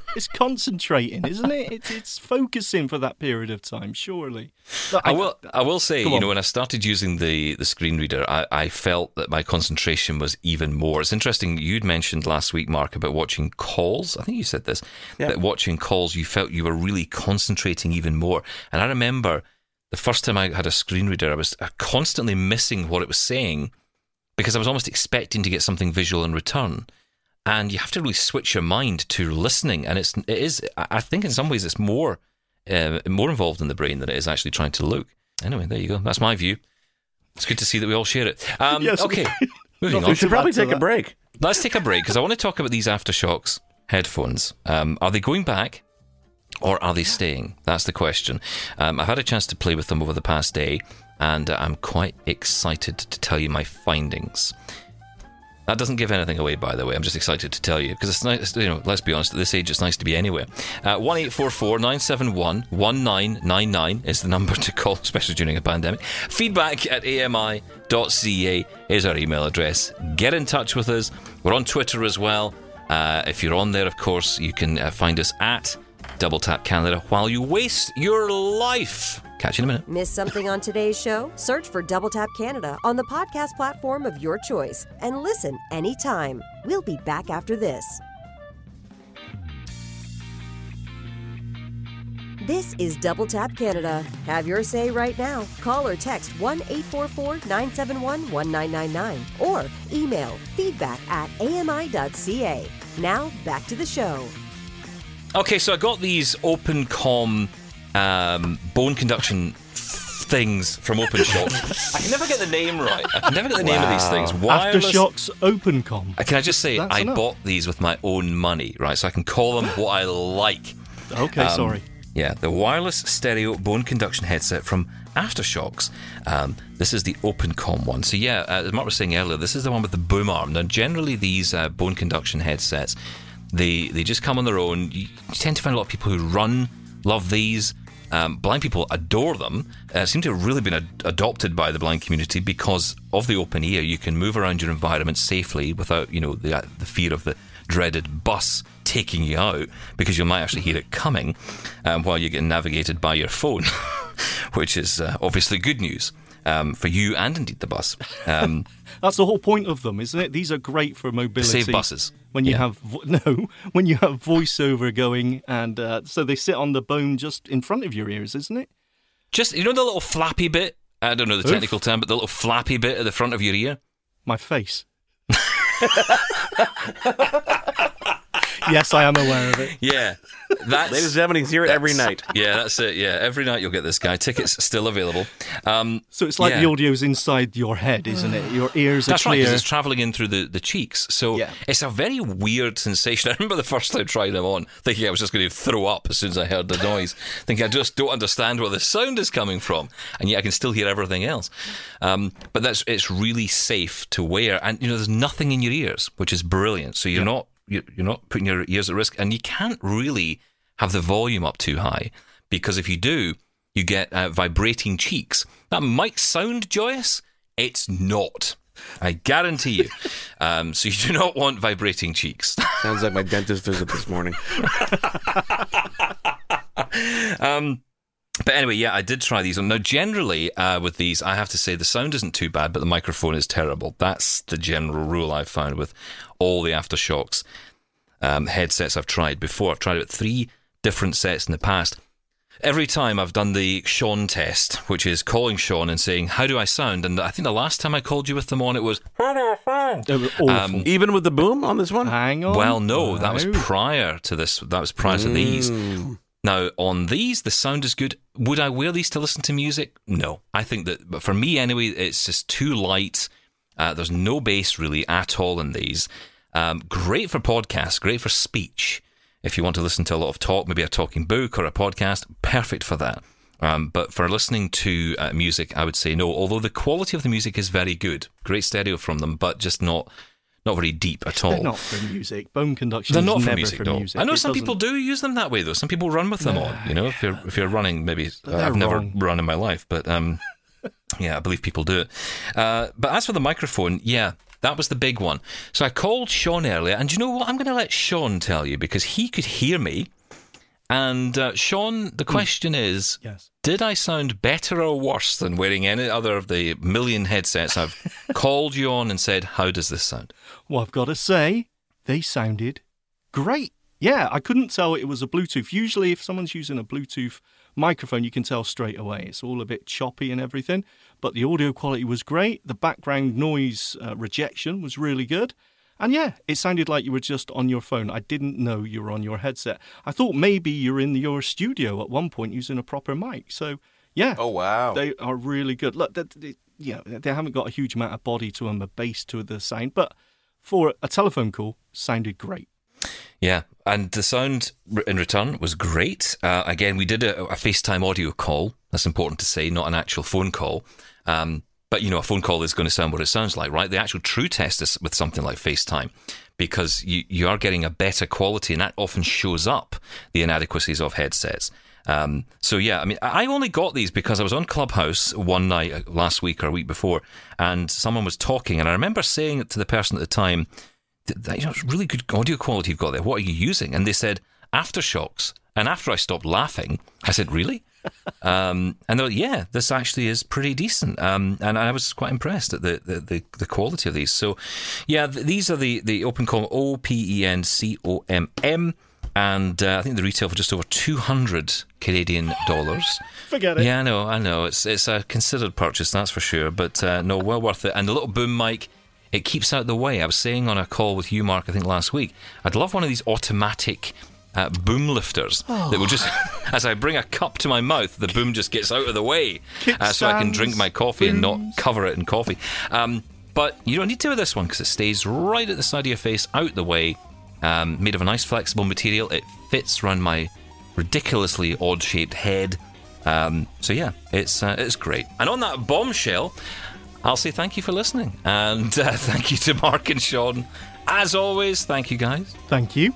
it's concentrating, isn't it? It's, it's focusing for that period of time, surely. Look, I will. I will say, you know, when I started using the the screen reader, I, I felt that my concentration was even more. It's interesting. You'd mentioned last week, Mark, about watching calls. I think you said this. Yeah. That watching calls, you felt you were really concentrating even more. And I remember the first time I had a screen reader, I was constantly missing what it was saying because I was almost expecting to get something visual in return. And you have to really switch your mind to listening, and it's it is. I I think in some ways it's more uh, more involved in the brain than it is actually trying to look. Anyway, there you go. That's my view. It's good to see that we all share it. Um, Yes. okay, moving on. We should to probably take a break. Let's take a break because I want to talk about these AfterShokz headphones. Um, are they going back or are they staying? That's the question. Um, I've had a chance to play with them over the past day and I'm quite excited to tell you my findings. That doesn't give anything away, by the way. I'm just excited to tell you because it's nice. You know, let's be honest. At this age, it's nice to be anywhere. Uh, One eight four four nine seven one one nine nine nine is the number to call, especially during a pandemic. Feedback at ami.ca is our email address. Get in touch with us. We're on Twitter as well. Uh, if you're on there, of course, you can uh, find us at Double Tap Canada while you waste your life. Catch you in a minute. Miss something on today's show? Search for Double Tap Canada on the podcast platform of your choice and listen anytime. We'll be back after this. This is Double Tap Canada. Have your say right now. Call or text 1 844 971 1999 or email feedback at ami.ca. Now back to the show. Okay, so I got these open OpenComm um, bone conduction things from OpenShop. I can never get the name right. I can never get the name of these things. Wireless. AfterShokz OpenComm. Uh, Can I just say That's I enough. bought these with my own money, right? So I can call them what I like. Okay, Um, sorry. Yeah, the wireless stereo bone conduction headset from AfterShokz. Um, this is the OpenComm one. So yeah, uh, as Mark was saying earlier, this is the one with the boom arm. Now, generally these uh, bone conduction headsets, they they just come on their own. You, you tend to find a lot of people who run love these. Um, blind people adore them. Uh, seem to have really been ad- adopted by the blind community because of the open ear. You can move around your environment safely without, you know, the uh, the fear of the dreaded bus taking you out because you might actually hear it coming um, while you're getting navigated by your phone, which is uh, obviously good news um, for you and indeed the bus. That's the whole point of them, isn't it? These are great for mobility. save buses. When you Yeah. have vo- no, when you have voiceover going, and uh, so they sit on the bone just in front of your ears, isn't it? Just you know the little flappy bit. I don't know the Oof. technical term, but the little flappy bit at the front of your ear. My face. yes, I am aware of it. Yeah, that's Ladies and gentlemen, he's here every night. yeah, that's it. Yeah, every night you'll get this guy. Tickets still available. Um, So it's like Yeah. the audio's inside your head, isn't it? Your ears are that's right, because it's travelling in through the, the cheeks. So Yeah. it's a very weird sensation. I remember the first time trying them on, thinking I was just going to throw up as soon as I heard the noise, thinking I just don't understand where the sound is coming from, and yet I can still hear everything else. Um, but that's it's really safe to wear, and you know there's nothing in your ears, which is brilliant. So you're not you're, you're not putting your ears at risk, and you can't really have the volume up too high because if you do, you get uh, vibrating cheeks. That might sound joyous. It's not. I guarantee you. Um, so you do not want vibrating cheeks. Sounds like my dentist visit this morning. But anyway, yeah, I did try these on. Now, generally, uh, with these, I have to say the sound isn't too bad, but the microphone is terrible. That's the general rule I've found with all the AfterShokz um, headsets I've tried before. I've tried about three different sets in the past. Every time I've done the Sean test, which is calling Sean and saying, How do I sound? And I think the last time I called you with them on, it was, They were awful. Um, Even with the boom on this one? Hang on. Well, no, that was prior to this. That was prior to these. Now, on these, the sound is good. Would I wear these to listen to music? No. I think that, but for me anyway, it's just too light. Uh, there's no bass really at all in these. Um, great for podcasts, great for speech. If you want to listen to a lot of talk, maybe a talking book or a podcast, perfect for that. Um, but for listening to uh, music, I would say no. Although the quality of the music is very good, great stereo from them, but just not not very deep at all. They're not for music. Bone conduction They're is not for never music, for no. music. I know It some doesn't- people do use them that way, though. Some people run with them on. You know, if you're if you're running, maybe They're I've never wrong. run in my life, but um, yeah, I believe people do it. Uh, but as for the microphone, yeah, that was the big one. So I called Sean earlier, and you know what? I'm going to let Sean tell you because he could hear me. And uh, Sean, the question is, Yes. did I sound better or worse than wearing any other of the million headsets I've called you on and said, "How does this sound?" Well, I've got to say, they sounded great. Yeah, I couldn't tell it was a Bluetooth. Usually, if someone's using a Bluetooth microphone, you can tell straight away. It's all a bit choppy and everything. But the audio quality was great. The background noise uh, rejection was really good. And yeah, it sounded like you were just on your phone. I didn't know you were on your headset. I thought maybe you're in your studio at one point using a proper mic. So yeah, Oh, wow. they are really good. Look, they, they, you know, they haven't got a huge amount of body to them, a bass to the sound, but for a telephone call, sounded great. Yeah, and the sound in return was great. Uh, again, we did a, a FaceTime audio call. That's important to say, not an actual phone call. Um, but you know, a phone call is going to sound what it sounds like, right? The actual true test is with something like FaceTime because you, you are getting a better quality, and that often shows up the inadequacies of headsets. Um, so yeah, I mean, I only got these because I was on Clubhouse one night uh, last week or a week before, and someone was talking, and I remember saying to the person at the time, that, you know, really good audio quality you've got there. What are you using? And they said AfterShokz. And after I stopped laughing, I said, really? um, and they're like, yeah, this actually is pretty decent. Um, and I was quite impressed at the, the, the, the quality of these. So, yeah, th- these are the, the OpenComm O P E N C O M M. And uh, I think the retail for just over 200 Canadian dollars. Forget it. Yeah, I know, I know. It's it's a considered purchase, that's for sure. But uh, no, well worth it. And the little boom mic, it keeps out the way. I was saying on a call with you, Mark, I think last week, I'd love one of these automatic uh, boom lifters that will just, as I bring a cup to my mouth, the boom just gets out of the way, uh, so I can drink my coffee and not cover it in coffee. Um, but you don't need to with this one because it stays right at the side of your face, out the way. Um, made of a nice flexible material. It fits around my ridiculously odd-shaped head. Um, so yeah, it's uh, it's great. And on that bombshell, I'll say thank you for listening, and uh, thank you to Mark and Sean. As always, thank you guys. Thank you.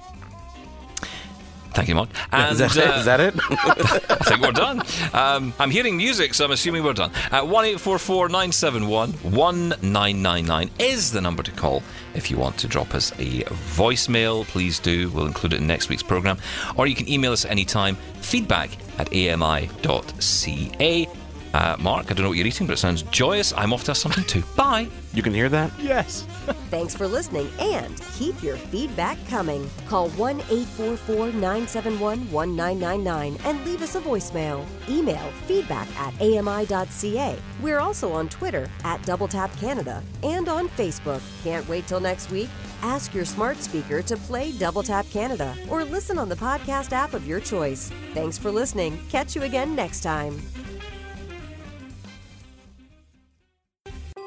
Thank you, Mark. And, Is that, it? uh, Is that it? I think we're done. Um, I'm hearing music, so I'm assuming we're done. Uh, One eight four four nine seven one one nine nine nine is the number to call if you want to drop us a voicemail. Please do. We'll include it in next week's program. Or you can email us anytime. Feedback at ami.ca. Uh, Mark, I don't know what you're eating, but it sounds joyous. I'm off to have something too. Bye. you can hear that? Yes. Thanks for listening and keep your feedback coming. Call 1 844 971 1999 and leave us a voicemail. Email feedback at ami.ca. We're also on Twitter at Double Tap Canada and on Facebook. Can't wait till next week? Ask your smart speaker to play Double Tap Canada or listen on the podcast app of your choice. Thanks for listening. Catch you again next time.